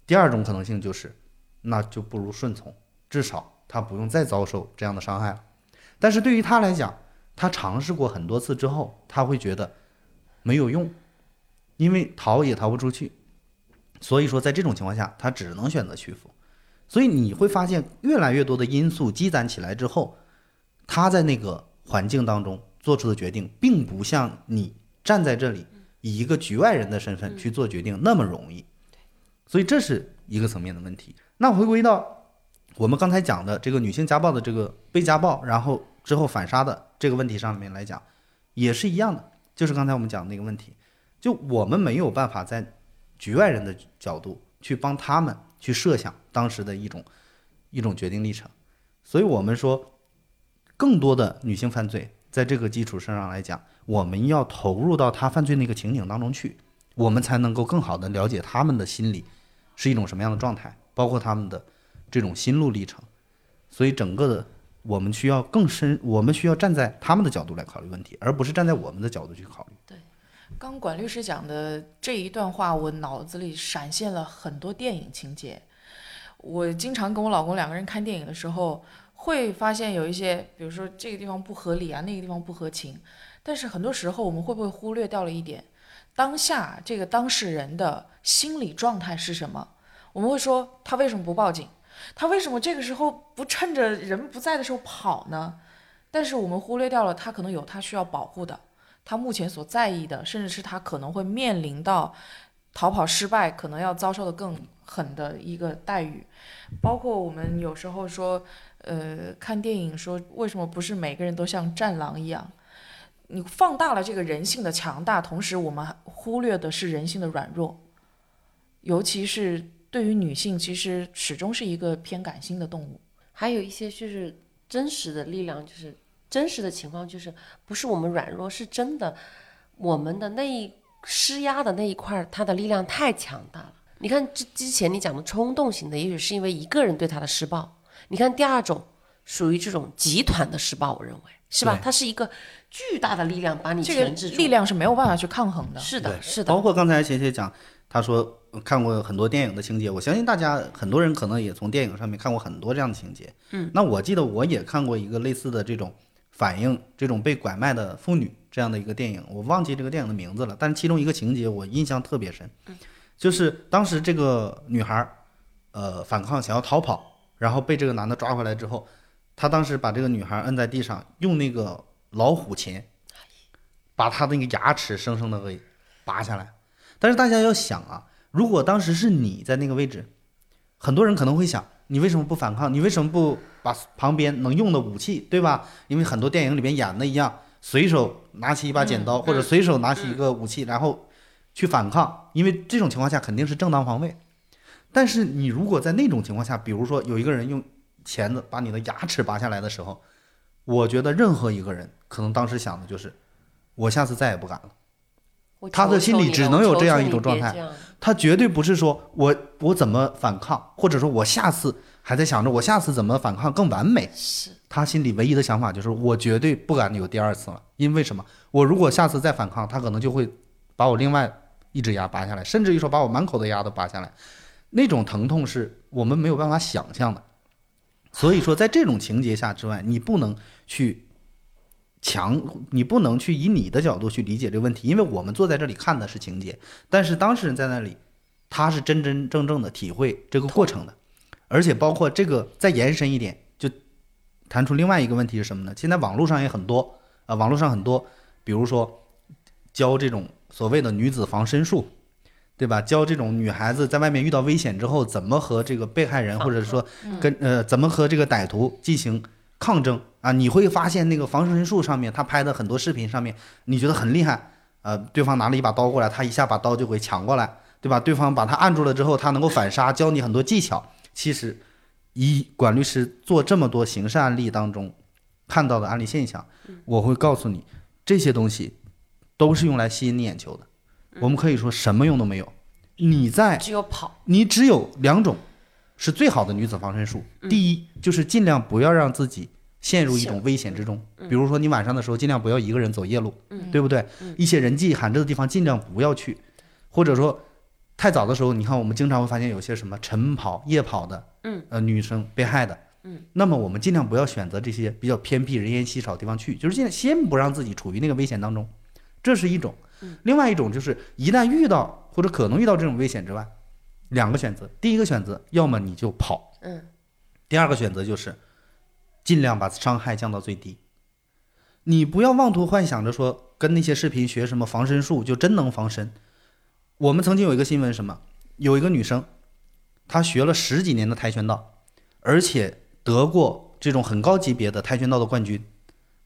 第二种可能性就是，那就不如顺从，至少她不用再遭受这样的伤害了。但是对于她来讲，她尝试过很多次之后，她会觉得没有用，因为逃也逃不出去。所以说，在这种情况下，他只能选择屈服。所以你会发现，越来越多的因素积攒起来之后，他在那个环境当中做出的决定，并不像你站在这里以一个局外人的身份去做决定那么容易。所以这是一个层面的问题。那回归到我们刚才讲的这个女性家暴的这个被家暴，然后之后反杀的这个问题上面来讲，也是一样的，就是刚才我们讲的那个问题，就我们没有办法在局外人的角度去帮他们去设想当时的一种一种决定历程，所以我们说，更多的女性犯罪在这个基础上来讲，我们要投入到她犯罪那个情景当中去，我们才能够更好的了解他们的心理是一种什么样的状态，包括他们的这种心路历程。所以整个的我们需要更深，我们需要站在他们的角度来考虑问题，而不是站在我们的角度去考虑。刚管律师讲的这一段话，我脑子里闪现了很多电影情节。我经常跟我老公两个人看电影的时候，会发现有一些，比如说这个地方不合理啊，那个地方不合情。但是很多时候，我们会不会忽略掉了一点，当下这个当事人的心理状态是什么？我们会说他为什么不报警？他为什么这个时候不趁着人不在的时候跑呢？但是我们忽略掉了，他可能有他需要保护的。他目前所在意的，甚至是他可能会面临到逃跑失败，可能要遭受的更狠的一个待遇。包括我们有时候说，呃，看电影说为什么不是每个人都像战狼一样？你放大了这个人性的强大，同时我们忽略的是人性的软弱，尤其是对于女性，其实始终是一个偏感性的动物。还有一些就是真实的力量，就是真实的情况，就是不是我们软弱，是真的我们的那一施压的那一块儿，它的力量太强大了。你看之之前你讲的冲动型的，也许是因为一个人对他的施暴。你看第二种属于这种集团的施暴，我认为是吧对？它是一个巨大的力量把你这个钳制住，力量是没有办法去抗衡的。是的，是的，包括刚才贤贤讲，他说呃看过很多电影的情节，我相信大家很多人可能也从电影上面看过很多这样的情节。嗯，那我记得我也看过一个类似的这种反映这种被拐卖的妇女这样的一个电影，我忘记这个电影的名字了，但是其中一个情节我印象特别深，就是当时这个女孩儿呃反抗想要逃跑，然后被这个男的抓回来之后，他当时把这个女孩摁在地上，用那个老虎钳把她那个牙齿生生的给拔下来。但是大家要想啊，如果当时是你在那个位置，很多人可能会想，你为什么不反抗？你为什么不把旁边能用的武器，对吧？因为很多电影里面演的一样，随手拿起一把剪刀，或者随手拿起一个武器，然后去反抗。因为这种情况下肯定是正当防卫。但是你如果在那种情况下，比如说有一个人用钳子把你的牙齿拔下来的时候，我觉得任何一个人可能当时想的就是，我下次再也不敢了。我他的心里只能有这样一种状态他绝对不是说我我怎么反抗，或者说我下次还在想着我下次怎么反抗更完美。是他心里唯一的想法就是我绝对不敢有第二次了，因为什么？我如果下次再反抗，他可能就会把我另外一只牙拔下来，甚至于说把我满口的牙都拔下来，那种疼痛是我们没有办法想象的。所以说，在这种情节下之外，你不能去强，你不能去以你的角度去理解这个问题，因为我们坐在这里看的是情节，但是当事人在那里，他是真真正正的体会这个过程的，而且包括这个再延伸一点，就谈出另外一个问题是什么呢？现在网络上也很多啊、网络上很多，比如说教这种所谓的女子防身术，对吧？教这种女孩子在外面遇到危险之后，怎么和这个被害人，或者说跟呃怎么和这个歹徒进行抗争啊？你会发现那个防身术上面，他拍的很多视频上面，你觉得很厉害，呃，对方拿了一把刀过来，他一下把刀就给抢过来，对吧？对方把他按住了之后，他能够反杀，教你很多技巧。其实，以管律师做这么多刑事案例当中看到的案例现象，我会告诉你，这些东西都是用来吸引你眼球的。我们可以说什么用都没有。你在只有跑，你只有两种是最好的女子防身术。第一，就是尽量不要让自己陷入一种危险之中，比如说你晚上的时候尽量不要一个人走夜路，对不对？一些人迹罕至的地方尽量不要去，或者说太早的时候，你看我们经常会发现有些什么晨跑、夜跑的，嗯，呃，女生被害的。嗯，那么我们尽量不要选择这些比较偏僻、人烟稀少的地方去，就是尽量先不让自己处于那个危险当中，这是一种。另外一种就是一旦遇到或者可能遇到这种危险之外，两个选择，第一个选择要么你就跑，嗯，第二个选择就是尽量把伤害降到最低。你不要妄图幻想着说跟那些视频学什么防身术就真能防身。我们曾经有一个新闻，什么有一个女生，她学了十几年的跆拳道，而且得过这种很高级别的跆拳道的冠军，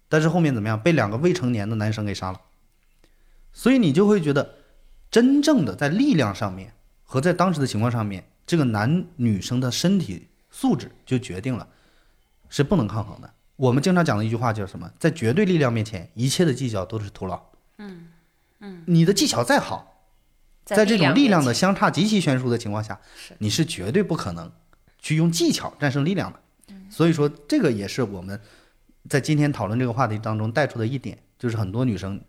但是后面怎么样？被两个未成年的男生给杀了。所以你就会觉得，真正的在力量上面和在当时的情况上面，这个男女生的身体素质就决定了是不能抗衡的。我们经常讲的一句话叫什么？在绝对力量面前，一切的技巧都是徒劳。嗯嗯，你的技巧再好，在这种力量的相差极其悬殊的情况下，你是绝对不可能去用技巧战胜力量的。所以说，这个也是我们在今天讨论这个话题当中带出的一点，就是很多女生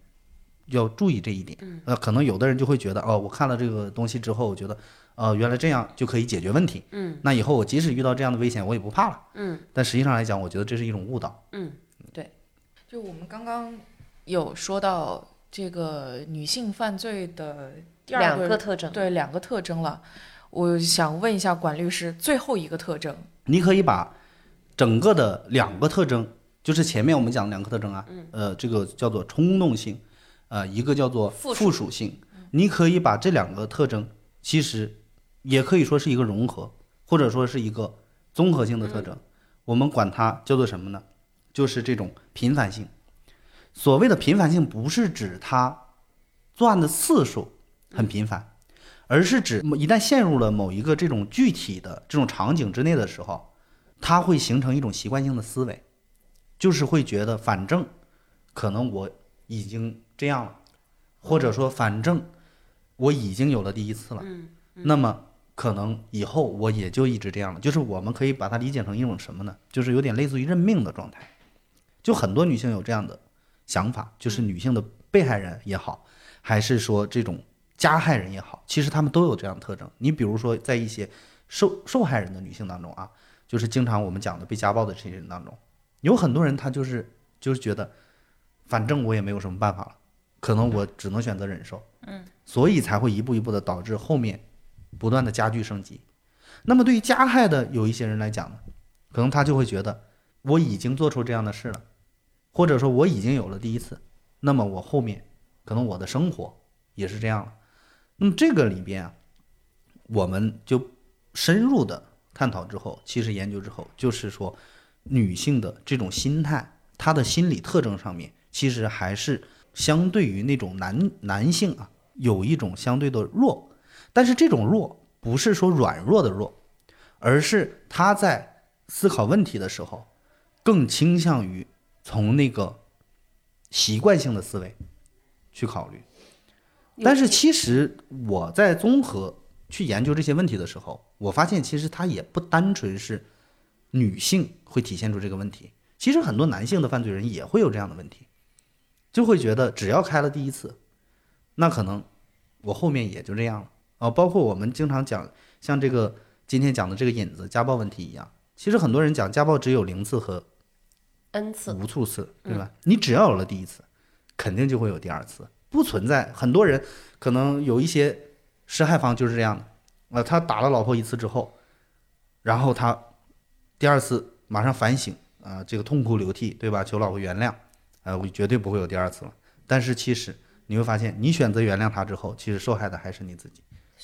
要注意这一点。呃，可能有的人就会觉得，哦，我看了这个东西之后，我觉得，呃，原来这样就可以解决问题。嗯，那以后我即使遇到这样的危险，我也不怕了。嗯但实际上来讲，我觉得这是一种误导。嗯，对就我们刚刚有说到这个女性犯罪的第二两个个特征，对两个特征了，我想问一下管律师，最后一个特征，你可以把整个的两个特征，就是前面我们讲的两个特征啊，呃，这个叫做冲动性，呃，一个叫做附属性。你可以把这两个特征，其实也可以说是一个融合，或者说是一个综合性的特征。我们管它叫做什么呢？就是这种频繁性。所谓的频繁性，不是指它作案的次数很频繁，而是指一旦陷入了某一个这种具体的这种场景之内的时候，它会形成一种习惯性的思维，就是会觉得反正可能我已经这样了，或者说反正我已经有了第一次了，那么可能以后我也就一直这样了。就是我们可以把它理解成一种什么呢？就是有点类似于认命的状态。就很多女性有这样的想法，就是女性的被害人也好，还是说这种加害人也好，其实她们都有这样的特征。你比如说，在一些受受害人的女性当中啊，就是经常我们讲的被家暴的这些人当中，有很多人她就是就是觉得，反正我也没有什么办法了，可能我只能选择忍受，嗯，所以才会一步一步的导致后面不断的加剧升级。那么对于加害的有一些人来讲呢，可能他就会觉得我已经做出这样的事了，或者说我已经有了第一次，那么我后面可能我的生活也是这样了。那么这个里边啊，我们就深入的探讨之后，其实研究之后，就是说女性的这种心态，她的心理特征上面，其实还是相对于那种男男性啊，有一种相对的弱，但是这种弱不是说软弱的弱，而是他在思考问题的时候，更倾向于从那个习惯性的思维去考虑。但是其实我在综合去研究这些问题的时候，我发现其实它也不单纯是女性会体现出这个问题，其实很多男性的犯罪人也会有这样的问题，就会觉得只要开了第一次，那可能我后面也就这样了啊。包括我们经常讲像这个今天讲的这个引子家暴问题一样，其实很多人讲家暴只有零次和 n 次，无数次，对吧？你只要有了第一次，肯定就会有第二次，不存在。很多人可能有一些施害方就是这样的，啊，他打了老婆一次之后，然后他第二次马上反省啊、这个痛哭流涕，对吧？求老婆原谅，呃，我绝对不会有第二次了。但是其实你会发现，你选择原谅他之后，其实受害的还是你自己，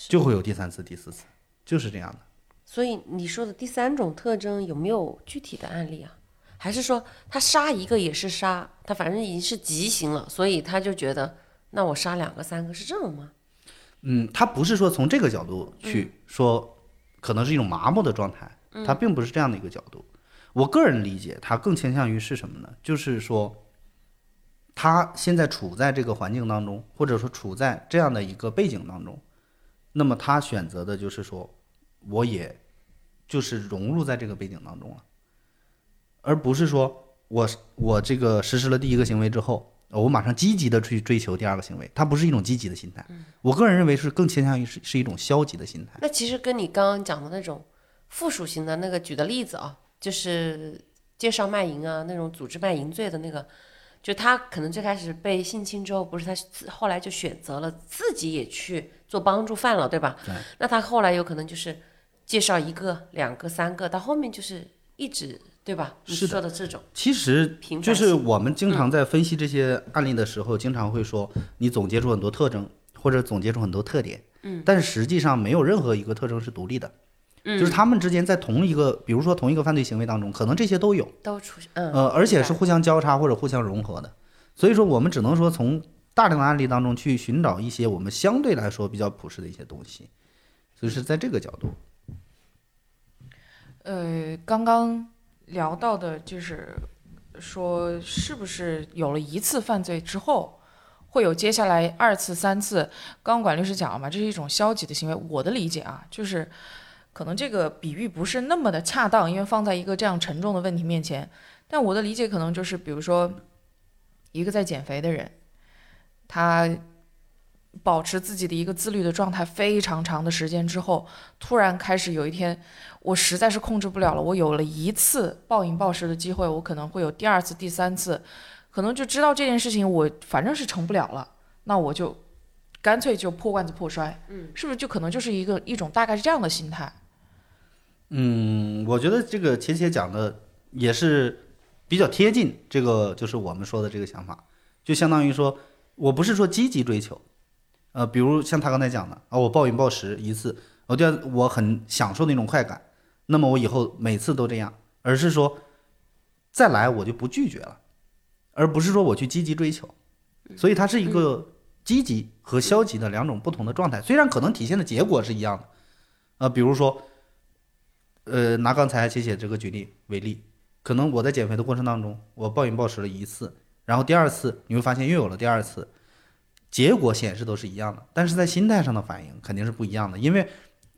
就会有第三次、第四次，就是这样的。所以你说的第三种特征有没有具体的案例啊？还是说他杀一个也是杀，他反正已经是极刑了，所以他就觉得那我杀两个三个是这种吗？嗯，他不是说从这个角度去说，可能是一种麻木的状态，他并不是这样的一个角度。我个人理解，他更倾向于是什么呢？就是说，他现在处在这个环境当中，或者说处在这样的一个背景当中，那么他选择的就是说，我也就是融入在这个背景当中了，而不是说我我这个实施了第一个行为之后，我马上积极的去追求第二个行为，它不是一种积极的心态。我个人认为是更倾向于是是一种消极的心态。那其实跟你刚刚讲的那种附属型的那个举的例子啊，就是介绍卖淫啊那种组织卖淫罪的那个，就他可能最开始被性侵之后，不是他自后来就选择了自己也去做帮助犯了，对吧？对。那他后来有可能就是介绍一个、两个、三个，到后面就是一直对吧？你是说的这种，其实就是我们经常在分析这些案例的时候，经常会说你总结出很多特征，或者总结出很多特点。嗯。但是实际上没有任何一个特征是独立的。嗯。就是他们之间在同一个，比如说同一个犯罪行为当中，可能这些都有。都出现，嗯，呃，而且是互相交叉或者互相融合的。所以说，我们只能说从大量的案例当中去寻找一些我们相对来说比较朴实的一些东西。所以是在这个角度。呃，刚刚聊到的就是说，是不是有了一次犯罪之后，会有接下来二次、三次？刚刚管律师讲了嘛，这是一种消极的行为。我的理解啊，就是可能这个比喻不是那么的恰当，因为放在一个这样沉重的问题面前。但我的理解可能就是，比如说一个在减肥的人，他保持自己的一个自律的状态非常长的时间之后，突然开始有一天，我实在是控制不了了，我有了一次暴饮暴食的机会，我可能会有第二次、第三次，可能就知道这件事情我反正是成不了了，那我就干脆就破罐子破摔，嗯，是不是就可能就是一个一种大概是这样的心态？嗯，我觉得这个切切讲的也是比较贴近这个，就是我们说的这个想法，就相当于说我不是说积极追求，呃，比如像他刚才讲的啊，我暴饮暴食一次，我第二我很享受那种快感，那么我以后每次都这样，而是说再来我就不拒绝了，而不是说我去积极追求，所以它是一个积极和消极的两种不同的状态，虽然可能体现的结果是一样的，呃，比如说。呃，拿刚才写写这个举例为例，可能我在减肥的过程当中，我暴饮暴食了一次，然后第二次你会发现又有了第二次，结果显示都是一样的，但是在心态上的反应肯定是不一样的，因为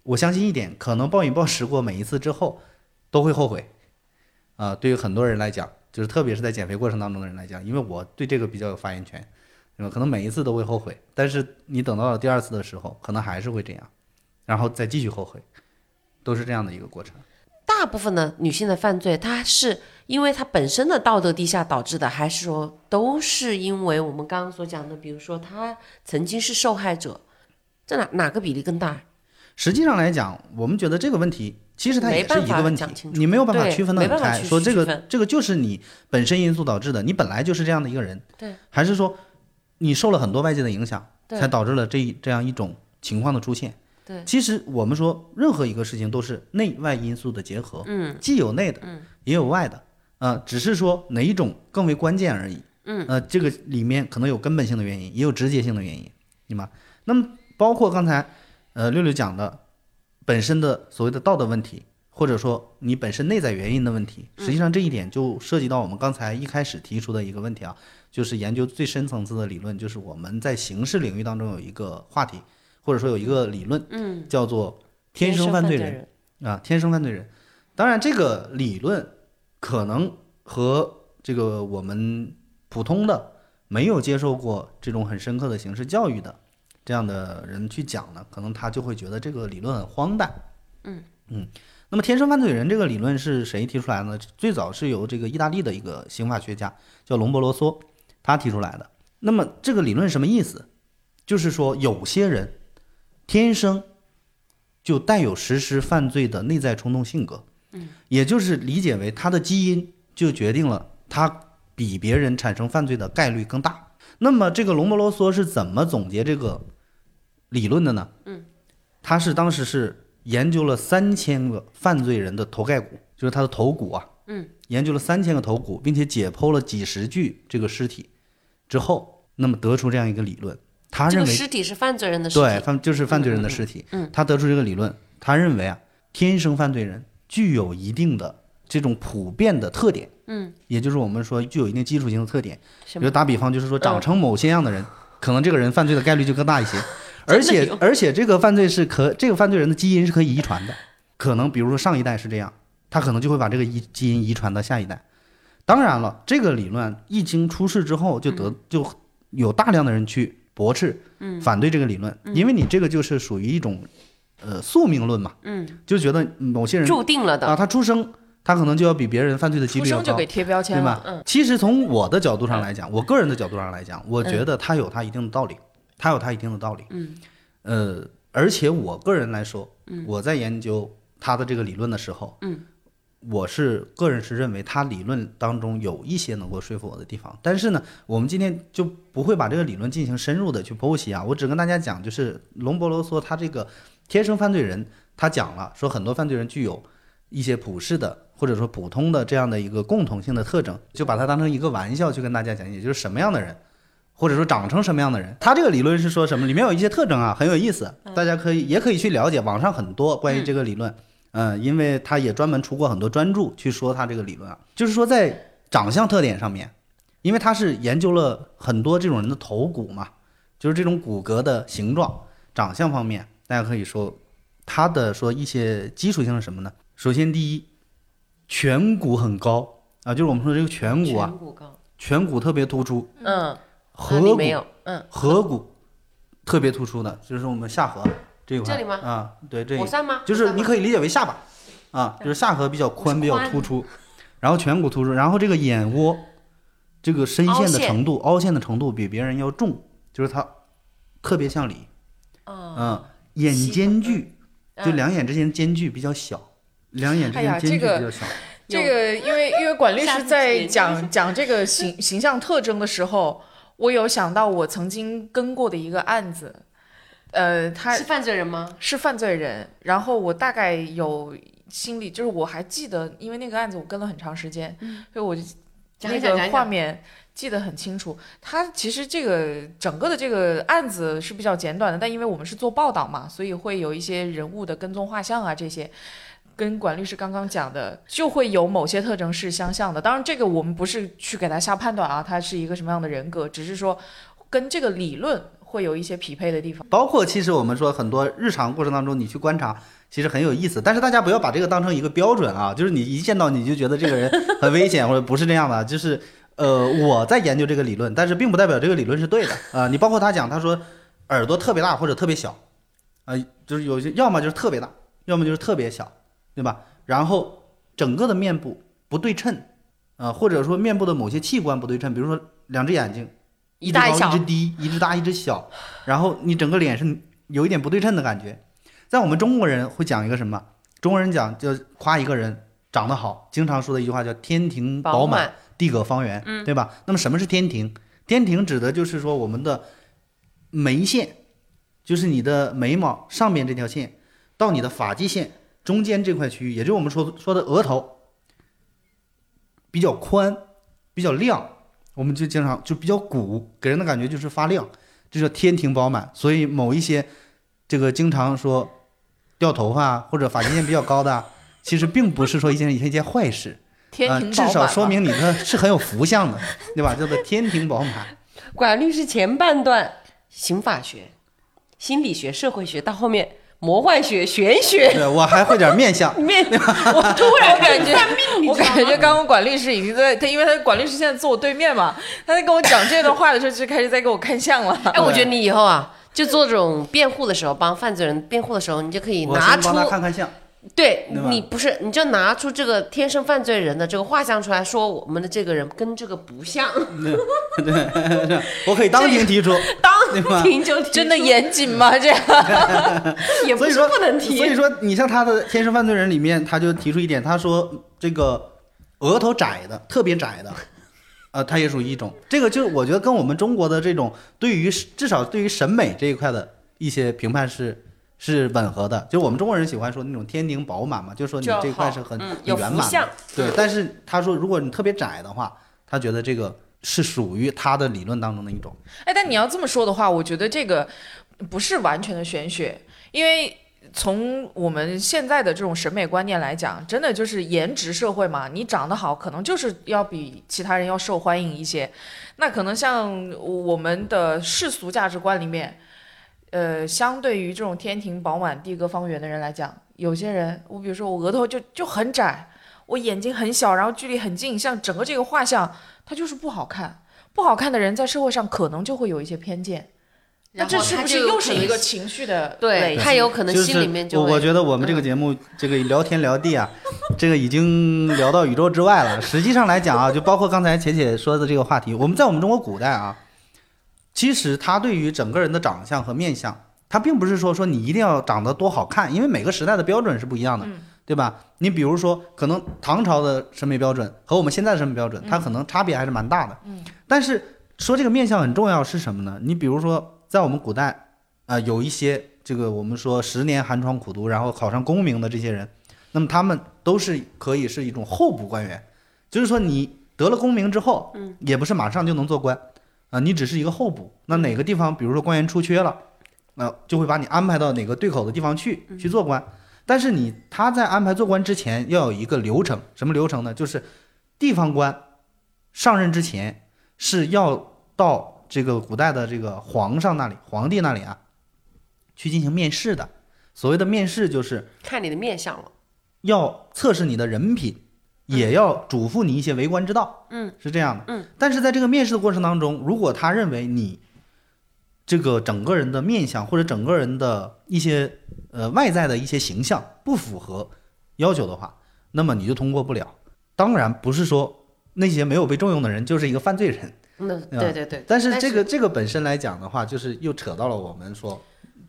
我相信一点，可能暴饮暴食过每一次之后都会后悔，啊、对于很多人来讲，就是特别是在减肥过程当中的人来讲，因为我对这个比较有发言权，对吧？可能每一次都会后悔，但是你等到了第二次的时候，可能还是会这样，然后再继续后悔，都是这样的一个过程。大部分的女性的犯罪，她是因为她本身的道德低下导致的，还是说都是因为我们刚刚所讲的，比如说她曾经是受害者，这哪哪个比例更大？实际上来讲，我们觉得这个问题其实它也是一个问题你没有办法区分的很开，说这个这个就是你本身因素导致的，你本来就是这样的一个人，对，还是说你受了很多外界的影响，才导致了这一这样一种情况的出现？对。其实我们说任何一个事情都是内外因素的结合，嗯，既有内的，也有外的，啊、只是说哪一种更为关键而已，嗯，呃，这个里面可能有根本性的原因，也有直接性的原因，对吗？那么包括刚才呃六六讲的本身的所谓的道德问题，或者说你本身内在原因的问题，实际上这一点就涉及到我们刚才一开始提出的一个问题啊，就是研究最深层次的理论，就是我们在刑事领域当中有一个话题，或者说有一个理论，嗯，叫做天生犯罪人啊，天生犯罪人。当然，这个理论可能和这个我们普通的没有接受过这种很深刻的刑事教育的这样的人去讲呢，可能他就会觉得这个理论很荒诞。嗯嗯。那么，天生犯罪人这个理论是谁提出来的呢？最早是由这个意大利的一个刑法学家叫隆博罗梭，他提出来的。那么，这个理论什么意思？就是说，有些人天生就带有实施犯罪的内在冲动性格，嗯，也就是理解为他的基因就决定了他比别人产生犯罪的概率更大。那么这个龙博罗梭是怎么总结这个理论的呢？嗯，他是当时是研究了三千个犯罪人的头盖骨，就是他的头骨啊，嗯，研究了三千个头骨，并且解剖了几十具这个尸体之后，那么得出这样一个理论。他这个认为尸体是犯罪人的尸对，体，犯就是犯罪人的尸体。他得出这个理论，他认为啊，天生犯罪人具有一定的这种普遍的特点，嗯，也就是我们说具有一定基础性的特点。比如打比方，就是说嗯长成某些样的人，可能这个人犯罪的概率就更大一些。而且而且这个犯罪是可这个犯罪人的基因是可以遗传的，可能比如说上一代是这样，他可能就会把这个遗基因遗传到下一代。当然了，这个理论一经出世之后，就得、嗯就有大量的人去驳斥，反对这个理论，因为你这个就是属于一种呃宿命论嘛，嗯，就觉得某些人注定了的。啊，他出生他可能就要比别人犯罪的几率要高出生就给，贴标签对了。吧？其实从我的角度上来讲，我个人的角度上来讲，我觉得他有他一定的道理，他有他一定的道理。嗯，呃，而且我个人来说，我在研究他的这个理论的时候，嗯，我是个人是认为他理论当中有一些能够说服我的地方，但是呢，我们今天就不会把这个理论进行深入的去剖析啊，我只跟大家讲，就是隆博罗梭他这个天生犯罪人，他讲了说很多犯罪人具有一些普世的或者说普通的这样的一个共同性的特征，就把它当成一个玩笑去跟大家讲解，就是什么样的人。或者说长成什么样的人，他这个理论是说什么？里面有一些特征啊，很有意思，大家可以也可以去了解，网上很多关于这个理论，因为他也专门出过很多专著去说他这个理论啊，就是说在长相特点上面，因为他是研究了很多这种人的头骨嘛，就是这种骨骼的形状、长相方面，大家可以说他的说一些基础性是什么呢？首先第一，颧骨很高啊，就是我们说这个颧骨啊，颧骨高，颧骨特别突出，嗯，颌骨没有，嗯，颌骨特别突出的，就是我们下颌这块。这里吗啊，对，这里？就是你可以，理解为下巴，啊，就是下颌比较宽，比较突出，然后颧骨突出，然后这个眼窝这个深陷的程度、凹陷的程度比别人要重，就是它特别像里，哦，嗯，眼间距嗯就两眼之间间距比较小，两眼之间间距比较小。这个因为因为管律师在讲讲这个形形象特征的时候，我有想到我曾经跟过的一个案子，呃，他是犯罪人吗？是犯罪人，然后我大概有心里就是我还记得，因为那个案子我跟了很长时间，所以我就那个画面记得很清楚。他其实这个整个的这个案子是比较简短的，但因为我们是做报道嘛，所以会有一些人物的跟踪画像啊这些。跟管律师刚刚讲的，就会有某些特征是相像的。当然，这个我们不是去给他下判断啊，他是一个什么样的人格，只是说跟这个理论会有一些匹配的地方。包括其实我们说很多日常过程当中，你去观察，其实很有意思。但是大家不要把这个当成一个标准啊，就是你一见到你就觉得这个人很危险，或者不是这样的。就是呃，我在研究这个理论，但是并不代表这个理论是对的 啊、你包括他讲，他说耳朵特别大或者特别小，啊、就是有些要么就是特别大，要么就是特别小，对吧？然后整个的面部不对称，啊、或者说面部的某些器官不对称，比如说两只眼睛。一只高一只低，一只大一只小，然后你整个脸是有一点不对称的感觉。在我们中国人会讲一个什么？中国人讲就夸一个人长得好，经常说的一句话叫“天庭饱满，满，地阁方圆”，嗯对吧？那么什么是天庭？天庭指的就是说我们的眉线就是你的眉毛上面这条线到你的发际线中间这块区域，也就是我们说说的额头，比较宽，比较亮，我们就经常就比较鼓，给人的感觉就是发亮，这叫天庭饱满。所以某一些这个经常说掉头发或者发际线比较高的，其实并不是说一件一件坏事。啊，天庭至少说明你的是很有福相的，对吧？叫做天庭饱满。管律师前半段刑法学、心理学、社会学，到后面魔幻学、玄学，对我还会点面相，面，我突然感觉我感觉刚刚管律师已经在他，因为他管律师现在坐我对面嘛，他在跟我讲这段话的时候就开始在给我看相了。哎，我觉得你以后啊，就做这种辩护的时候，帮犯罪人辩护的时候，你就可以拿出我帮他看看相。对你不是，你就拿出这个天生犯罪人的这个画像出来说，我们的这个人跟这个不像，对我可以当庭提出，当庭就提出真的严谨吗？这样 也不是不能提。所以说，你像他的《天生犯罪人》里面，他就提出一点，他说这个额头窄的，特别窄的，呃，他也属于一种。这个就是我觉得跟我们中国的这种对于至少对于审美这一块的一些评判是是吻合的。就我们中国人喜欢说那种天庭饱满嘛，就说你就这块是很圆满。对，但是他说如果你特别窄的话，他觉得这个是属于他的理论当中的一种。哎，但你要这么说的话，我觉得这个不是完全的玄学，因为从我们现在的这种审美观念来讲，真的就是颜值社会嘛，你长得好，可能就是要比其他人要受欢迎一些。那可能像我们的世俗价值观里面，呃，相对于这种天庭饱满、地阁方圆的人来讲，有些人，我比如说我额头就就很窄，我眼睛很小，然后距离很近，像整个这个画像，它就是不好看。不好看的人在社会上可能就会有一些偏见，那这是不是又是一个情绪的对他有可能心里面就我我觉得我们这个节目、这个聊天聊地啊，这个已经聊到宇宙之外了。实际上来讲啊，就包括刚才浅浅说的这个话题，我们在我们中国古代啊，其实他对于整个人的长相和面相，他并不是说说你一定要长得多好看，因为每个时代的标准是不一样的，对吧？你比如说，可能唐朝的审美标准和我们现在的审美标准，它可能差别还是蛮大的。嗯，但是说这个面相很重要是什么呢？你比如说，在我们古代，啊，有一些这个我们说十年寒窗苦读，然后考上功名的这些人，那么他们都是可以是一种候补官员，就是说你得了功名之后，嗯，也不是马上就能做官，啊，你只是一个候补。那哪个地方，比如说官员出缺了，那、就会把你安排到哪个对口的地方去去做官。但是你他在安排做官之前要有一个流程，什么流程呢？就是地方官上任之前是要到这个古代的这个皇上那里、皇帝那里啊，去进行面试的。所谓的面试，就是看你的面相了。要测试你的人品，也要嘱咐你一些为官之道。嗯，是这样的。嗯，但是在这个面试的过程当中，如果他认为你这个整个人的面相或者整个人的一些呃外在的一些形象不符合要求的话，那么你就通过不了。当然不是说那些没有被重用的人就是一个犯罪人，嗯对对对对，但是这个这个本身来讲的话，就是又扯到了我们说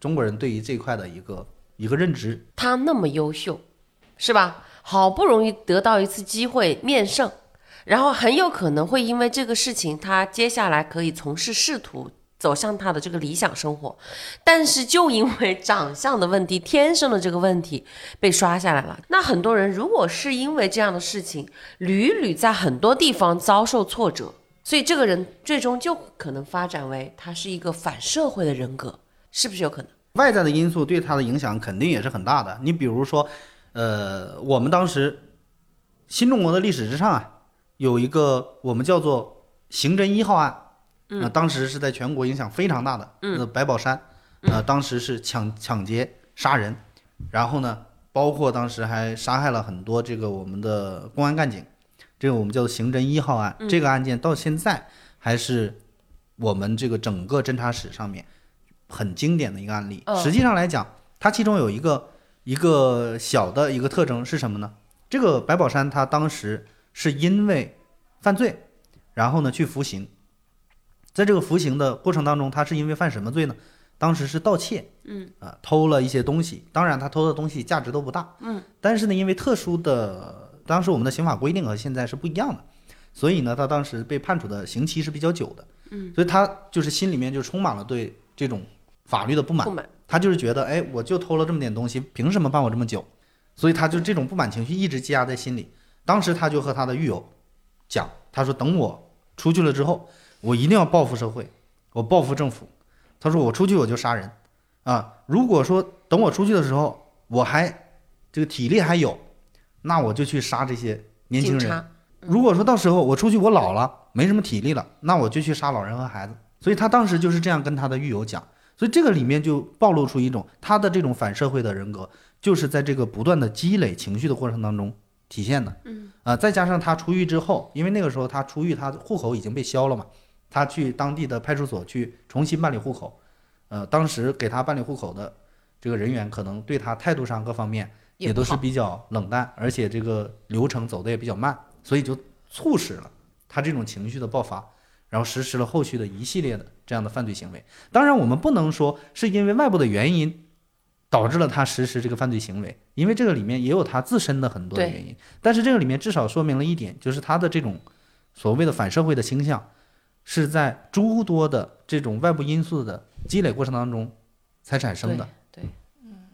中国人对于这一块的一个一个认知。他那么优秀，是吧？好不容易得到一次机会面圣，然后很有可能会因为这个事情，他接下来可以从事仕途，走向他的这个理想生活。但是就因为长相的问题，天生的这个问题被刷下来了。那很多人如果是因为这样的事情，屡屡在很多地方遭受挫折，所以这个人最终就可能发展为他是一个反社会的人格，是不是有可能？外在的因素对他的影响肯定也是很大的。你比如说，呃，我们当时新中国的历史之上啊，有一个我们叫做刑侦一号案，呃，当时是在全国影响非常大的。嗯，白宝山，呃，当时是抢抢劫杀人，然后呢，包括当时还杀害了很多这个我们的公安干警，这个我们叫做刑侦一号案。这个案件到现在还是我们这个整个侦查史上面很经典的一个案例。嗯实际上来讲，它其中有一个一个小的一个特征是什么呢？这个白宝山他当时是因为犯罪，然后呢去服刑，在这个服刑的过程当中，他是因为犯什么罪呢？当时是盗窃，嗯，啊、偷了一些东西，当然他偷的东西价值都不大，嗯，但是呢，因为特殊的当时我们的刑法规定和现在是不一样的，所以呢，他当时被判处的刑期是比较久的，嗯，所以他就是心里面就充满了对这种法律的不满。不，满，他就是觉得，哎，我就偷了这么点东西，凭什么判我这么久？所以他就这种不满情绪一直积压在心里。当时他就和他的狱友讲，他说等我出去了之后，我一定要报复社会，我报复政府。他说我出去我就杀人，啊，如果说等我出去的时候我还这个体力还有，那我就去杀这些年轻人。如果说到时候我出去我老了没什么体力了，那我就去杀老人和孩子。所以他当时就是这样跟他的狱友讲。所以这个里面就暴露出一种他的这种反社会的人格，就是在这个不断的积累情绪的过程当中体现的。嗯，啊，再加上他出狱之后，因为那个时候他出狱，他户口已经被销了嘛，他去当地的派出所去重新办理户口。呃，当时给他办理户口的这个人员，可能对他态度上各方面也都是比较冷淡，而且这个流程走的也比较慢，所以就促使了他这种情绪的爆发，然后实施了后续的一系列的这样的犯罪行为。当然，我们不能说是因为外部的原因导致了他实施这个犯罪行为，因为这个里面也有他自身的很多的原因。但是这个里面至少说明了一点，就是他的这种所谓的反社会的倾向，是在诸多的这种外部因素的积累过程当中才产生的。对，对，嗯，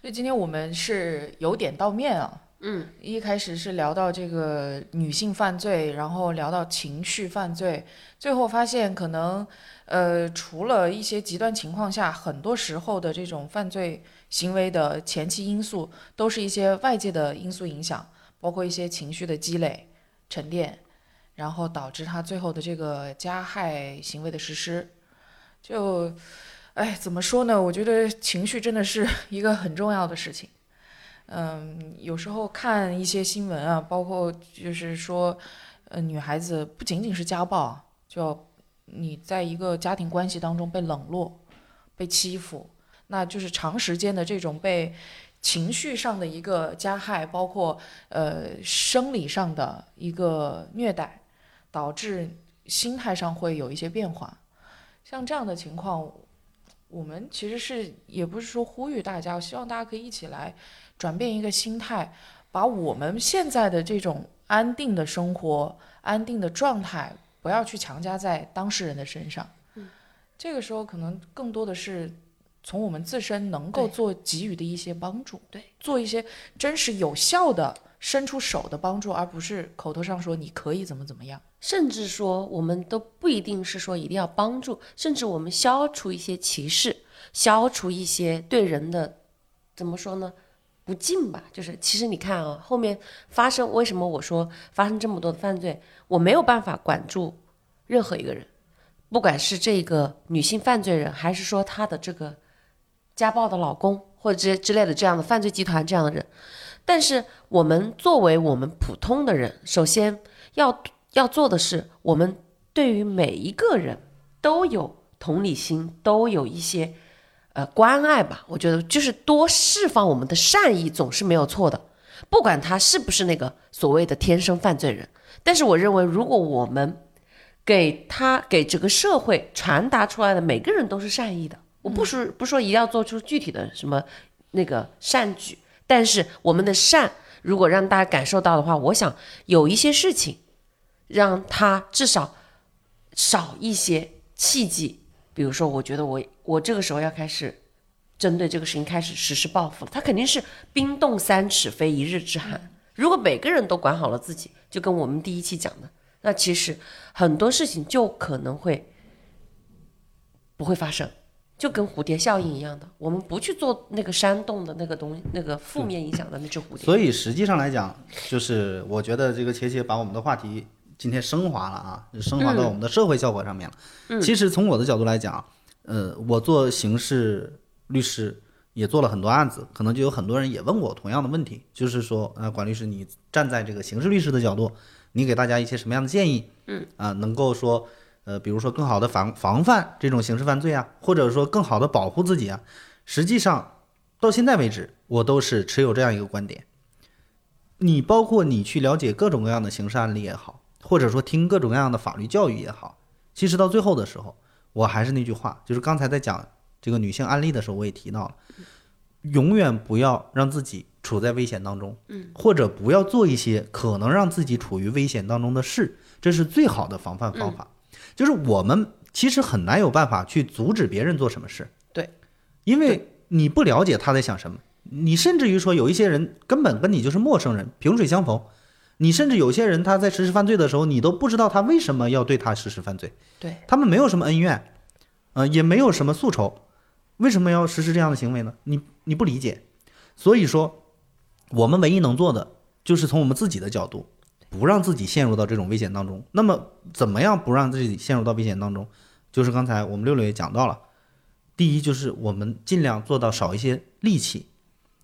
所以今天我们是由点到面啊，嗯，一开始是聊到这个女性犯罪，然后聊到情绪犯罪，最后发现可能，呃，除了一些极端情况下，很多时候的这种犯罪行为的前期因素，都是一些外界的因素影响，包括一些情绪的积累、沉淀，然后导致他最后的这个加害行为的实施。就，哎，怎么说呢？我觉得情绪真的是一个很重要的事情。嗯，有时候看一些新闻啊，包括就是说，呃，女孩子不仅仅是家暴啊，就你在一个家庭关系当中被冷落、被欺负，那就是长时间的这种被情绪上的一个加害，包括呃生理上的一个虐待，导致心态上会有一些变化。像这样的情况，我们其实是也不是说呼吁大家，希望大家可以一起来转变一个心态，把我们现在的这种安定的生活、安定的状态，不要去强加在当事人的身上。这个时候可能更多的是从我们自身能够做给予的一些帮助，对，做一些真实有效的伸出手的帮助，而不是口头上说你可以怎么怎么样。甚至说我们都不一定是说一定要帮助，甚至我们消除一些歧视，消除一些对人的怎么说呢？不敬吧，就是其实你看啊，后面发生为什么我说发生这么多的犯罪，我没有办法管住任何一个人，不管是这个女性犯罪人，还是说她的这个家暴的老公或者之之类的这样的犯罪集团这样的人，但是我们作为我们普通的人，首先要要做的是，我们对于每一个人都有同理心，都有一些呃关爱吧。我觉得就是多释放我们的善意，总是没有错的。不管他是不是那个所谓的天生犯罪人，但是我认为，如果我们给他给这个社会传达出来的每个人都是善意的，我不是不说一定要做出具体的什么那个善举，但是我们的善如果让大家感受到的话，我想有一些事情让他至少少一些契机，比如说，我觉得我我这个时候要开始针对这个事情开始实施报复了，他肯定是冰冻三尺非一日之寒。如果每个人都管好了自己，就跟我们第一期讲的，那其实很多事情就可能会不会发生，就跟蝴蝶效应一样的，我们不去做那个煽动的那个东西，那个负面影响的那只蝴蝶。所以实际上来讲，就是我觉得这个切切把我们的话题今天升华了啊，就升华到我们的社会效果上面了。其实从我的角度来讲，呃，我做刑事律师也做了很多案子，可能就有很多人也问我同样的问题，就是说，呃，管律师，你站在这个刑事律师的角度，你给大家一些什么样的建议？嗯，啊，能够说，呃，比如说更好的防防范这种刑事犯罪啊，或者说更好的保护自己啊。实际上，到现在为止，我都是持有这样一个观点。你包括你去了解各种各样的刑事案例也好，或者说听各种各样的法律教育也好，其实到最后的时候，我还是那句话，就是刚才在讲这个女性案例的时候，我也提到了，永远不要让自己处在危险当中，嗯，或者不要做一些可能让自己处于危险当中的事，这是最好的防范方法。就是我们其实很难有办法去阻止别人做什么事，对，因为你不了解他在想什么，你甚至于说有一些人根本跟你就是陌生人，萍水相逢。你甚至有些人他在实施犯罪的时候，你都不知道他为什么要对他实施犯罪，对，他们没有什么恩怨，呃，也没有什么诉求，为什么要实施这样的行为呢？你你不理解，所以说，我们唯一能做的就是从我们自己的角度，不让自己陷入到这种危险当中。那么，怎么样不让自己陷入到危险当中？就是刚才我们六六也讲到了，第一就是我们尽量做到少一些戾气，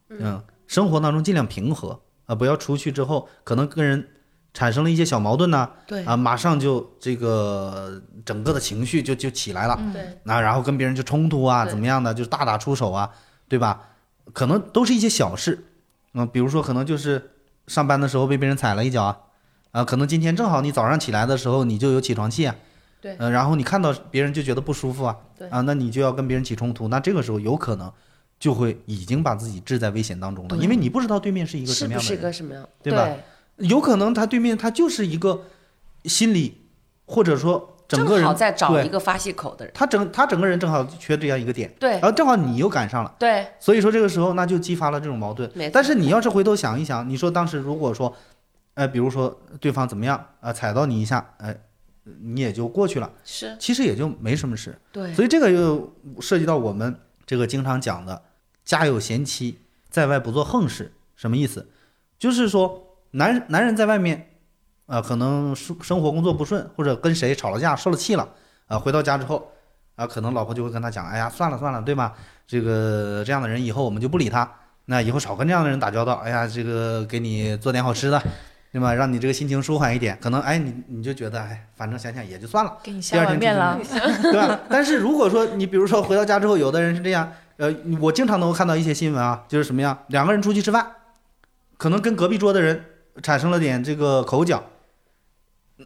嗯，生活当中尽量平和啊、不要出去之后可能跟人产生了一些小矛盾呐、对啊，马上就这个整个的情绪就就起来了，对啊，然后跟别人就冲突啊，怎么样的，就大打出手啊，对吧？可能都是一些小事，嗯、比如说可能就是上班的时候被别人踩了一脚啊，啊，可能今天正好你早上起来的时候你就有起床气啊，对呃，然后你看到别人就觉得不舒服啊，对啊，那你就要跟别人起冲突，那这个时候有可能就会已经把自己置在危险当中了，因为你不知道对面是一个什么样的人，个什么样？对吧？有可能他对面他就是一个心理或者说整个人正好在找对。一个发泄口的人。他整他整个人正好缺这样一个点，对。然后正好你又赶上了，对，所以说这个时候那就激发了这种矛盾。但是你要是回头想一想，你说当时如果说，呃，比如说对方怎么样啊、踩到你一下，哎、你也就过去了，是，其实也就没什么事。对，所以这个又涉及到我们这个经常讲的“家有贤妻，在外不做横事”，什么意思？就是说男男人在外面，啊、可能生生活工作不顺，或者跟谁吵了架，受了气了，啊、回到家之后，啊、可能老婆就会跟他讲，哎呀，算了算了，对吧？这个这样的人以后我们就不理他，那以后少跟这样的人打交道。哎呀，这个给你做点好吃的，对吧？让你这个心情舒缓一点。可能哎，你你就觉得哎，反正想想也就算了。给你下碗面了，对吧？但是如果说你比如说回到家之后，有的人是这样，呃，我经常能够看到一些新闻啊，就是什么样，两个人出去吃饭，可能跟隔壁桌的人产生了点这个口角，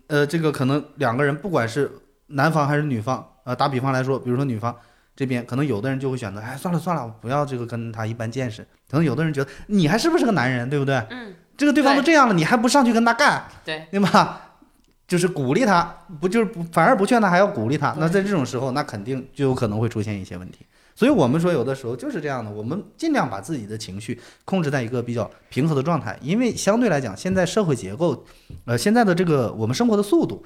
呃，这个可能两个人不管是男方还是女方，呃，打比方来说，比如说女方这边，可能有的人就会选择，哎，算了算了，我不要这个跟他一般见识。可能有的人觉得你还是不是个男人，对不对？嗯，这个对方都这样了，你还不上去跟他干，对，对吧？就是鼓励他，不就是不反而不劝他，还要鼓励他。那在这种时候，那肯定就有可能会出现一些问题。所以我们说，有的时候就是这样的，我们尽量把自己的情绪控制在一个比较平和的状态，因为相对来讲，现在社会结构，呃，现在的这个我们生活的速度，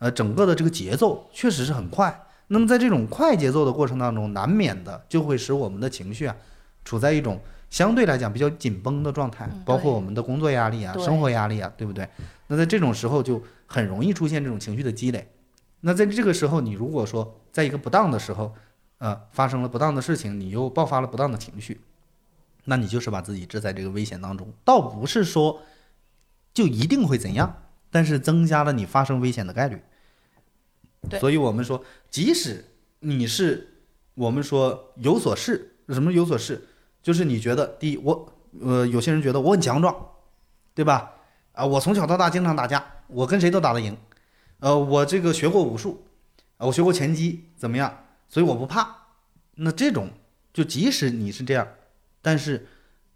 呃，整个的这个节奏确实是很快。那么在这种快节奏的过程当中，难免的就会使我们的情绪啊，处在一种相对来讲比较紧绷的状态，包括我们的工作压力啊、生活压力啊，对不对？那在这种时候就很容易出现这种情绪的积累。那在这个时候，你如果说在一个不当的时候，呃，发生了不当的事情，你又爆发了不当的情绪，那你就是把自己置在这个危险当中，倒不是说就一定会怎样，但是增加了你发生危险的概率。对所以我们说，即使你是我们说有所事，什么有所事，就是你觉得第一，我呃，有些人觉得我很强壮，对吧？啊，我从小到大经常打架，我跟谁都打得赢，呃，我这个学过武术，啊，我学过拳击，怎么样？所以我不怕。那这种，就即使你是这样，但是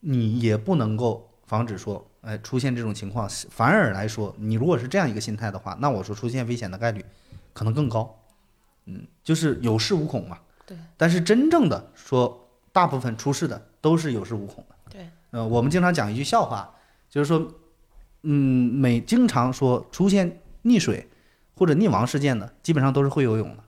你也不能够防止说，哎，出现这种情况。反而来说，你如果是这样一个心态的话，那我说出现危险的概率可能更高。嗯，就是有恃无恐嘛。对。但是真正的说，大部分出事的都是有恃无恐的。对。呃，我们经常讲一句笑话，就是说，嗯，每经常说出现溺水或者溺亡事件的，基本上都是会游泳的。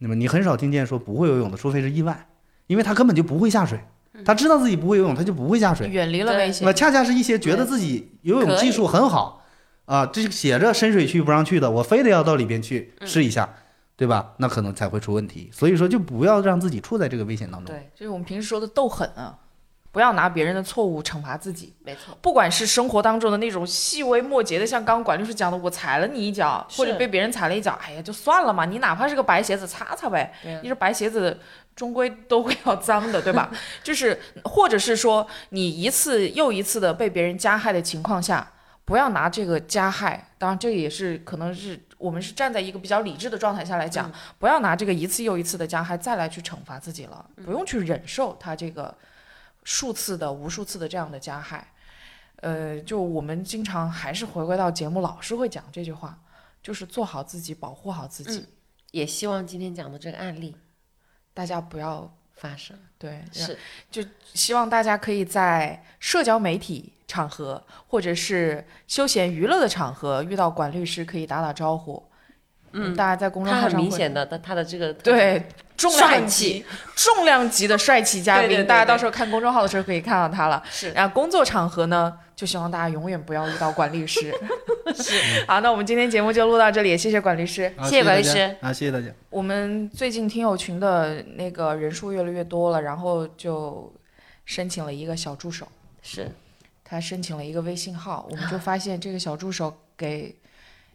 那么你很少听见说不会游泳的，除非是意外，因为他根本就不会下水，他知道自己不会游泳，他就不会下水。远离了危险那。恰恰是一些觉得自己游泳技术很好啊，这写着深水区不让去的，我非得要到里边去试一下，对吧？那可能才会出问题。所以说，就不要让自己处在这个危险当中。对，就是我们平时说的斗狠啊，不要拿别人的错误惩罚自己。没错，不管是生活当中的那种细微末节的，像刚刚管律师讲的，我踩了你一脚，或者被别人踩了一脚，哎呀，就算了嘛，你哪怕是个白鞋子擦擦呗，你这白鞋子终归都会要脏的，对吧？就是或者是说你一次又一次的被别人加害的情况下，不要拿这个加害，当然这也是可能是我们是站在一个比较理智的状态下来讲，不要拿这个一次又一次的加害再来去惩罚自己了，不用去忍受他这个数次的、无数次的这样的加害。呃，就我们经常还是回归到节目，老是会讲这句话，就是做好自己，保护好自己，也希望今天讲的这个案例，大家不要发生，对，是就希望大家可以在社交媒体场合或者是休闲娱乐的场合遇到管律师，可以打打招呼。嗯，大家在公众很号上会明显的，他他的这个对重量级、重量级的帅气嘉宾，对对对对大家到时候看公众号的时候可以看到他了。是然后工作场合呢，就希望大家永远不要遇到管律师。是，好，那我们今天节目就录到这里，谢谢管律师。好谢谢管律师啊，谢谢大家。我们最近听友群的那个人数越来越多了，然后就申请了一个小助手。是他申请了一个微信号，我们就发现这个小助手给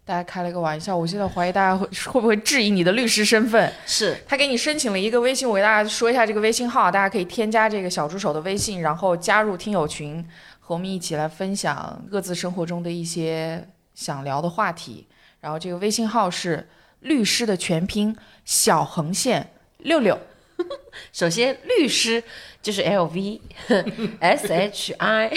大家开了个玩笑。我现在怀疑大家会会不会质疑你的律师身份？是他给你申请了一个微信，我给大家说一下这个微信号，大家可以添加这个小助手的微信，然后加入听友群，和我们一起来分享各自生活中的一些想聊的话题。然后这个微信号是律师的全拼小横线六六。首先律师就是 L V S H I，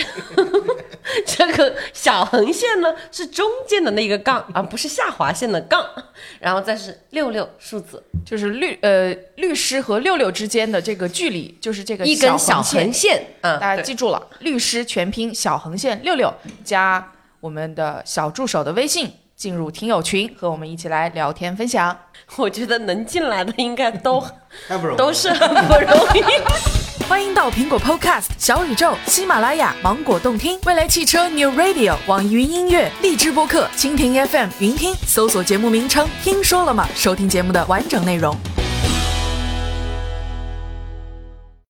这个小横线呢是中间的那个杠，而不是下划线的杠，然后再是六六数字，就是律呃律师和六六之间的这个距离，就是这个一根小横线，嗯，大家记住了，律师全拼小横线六六加我们的小助手的微信，进入听友群，和我们一起来聊天分享。我觉得能进来的应该都 太不容都是很不容易。欢迎到苹果 Podcast、小宇宙、喜马拉雅、芒果动听、未来汽车 New Radio、网易云音乐、荔枝播客、蜻蜓 FM、云听，搜索节目名称“听说了吗”，收听节目的完整内容。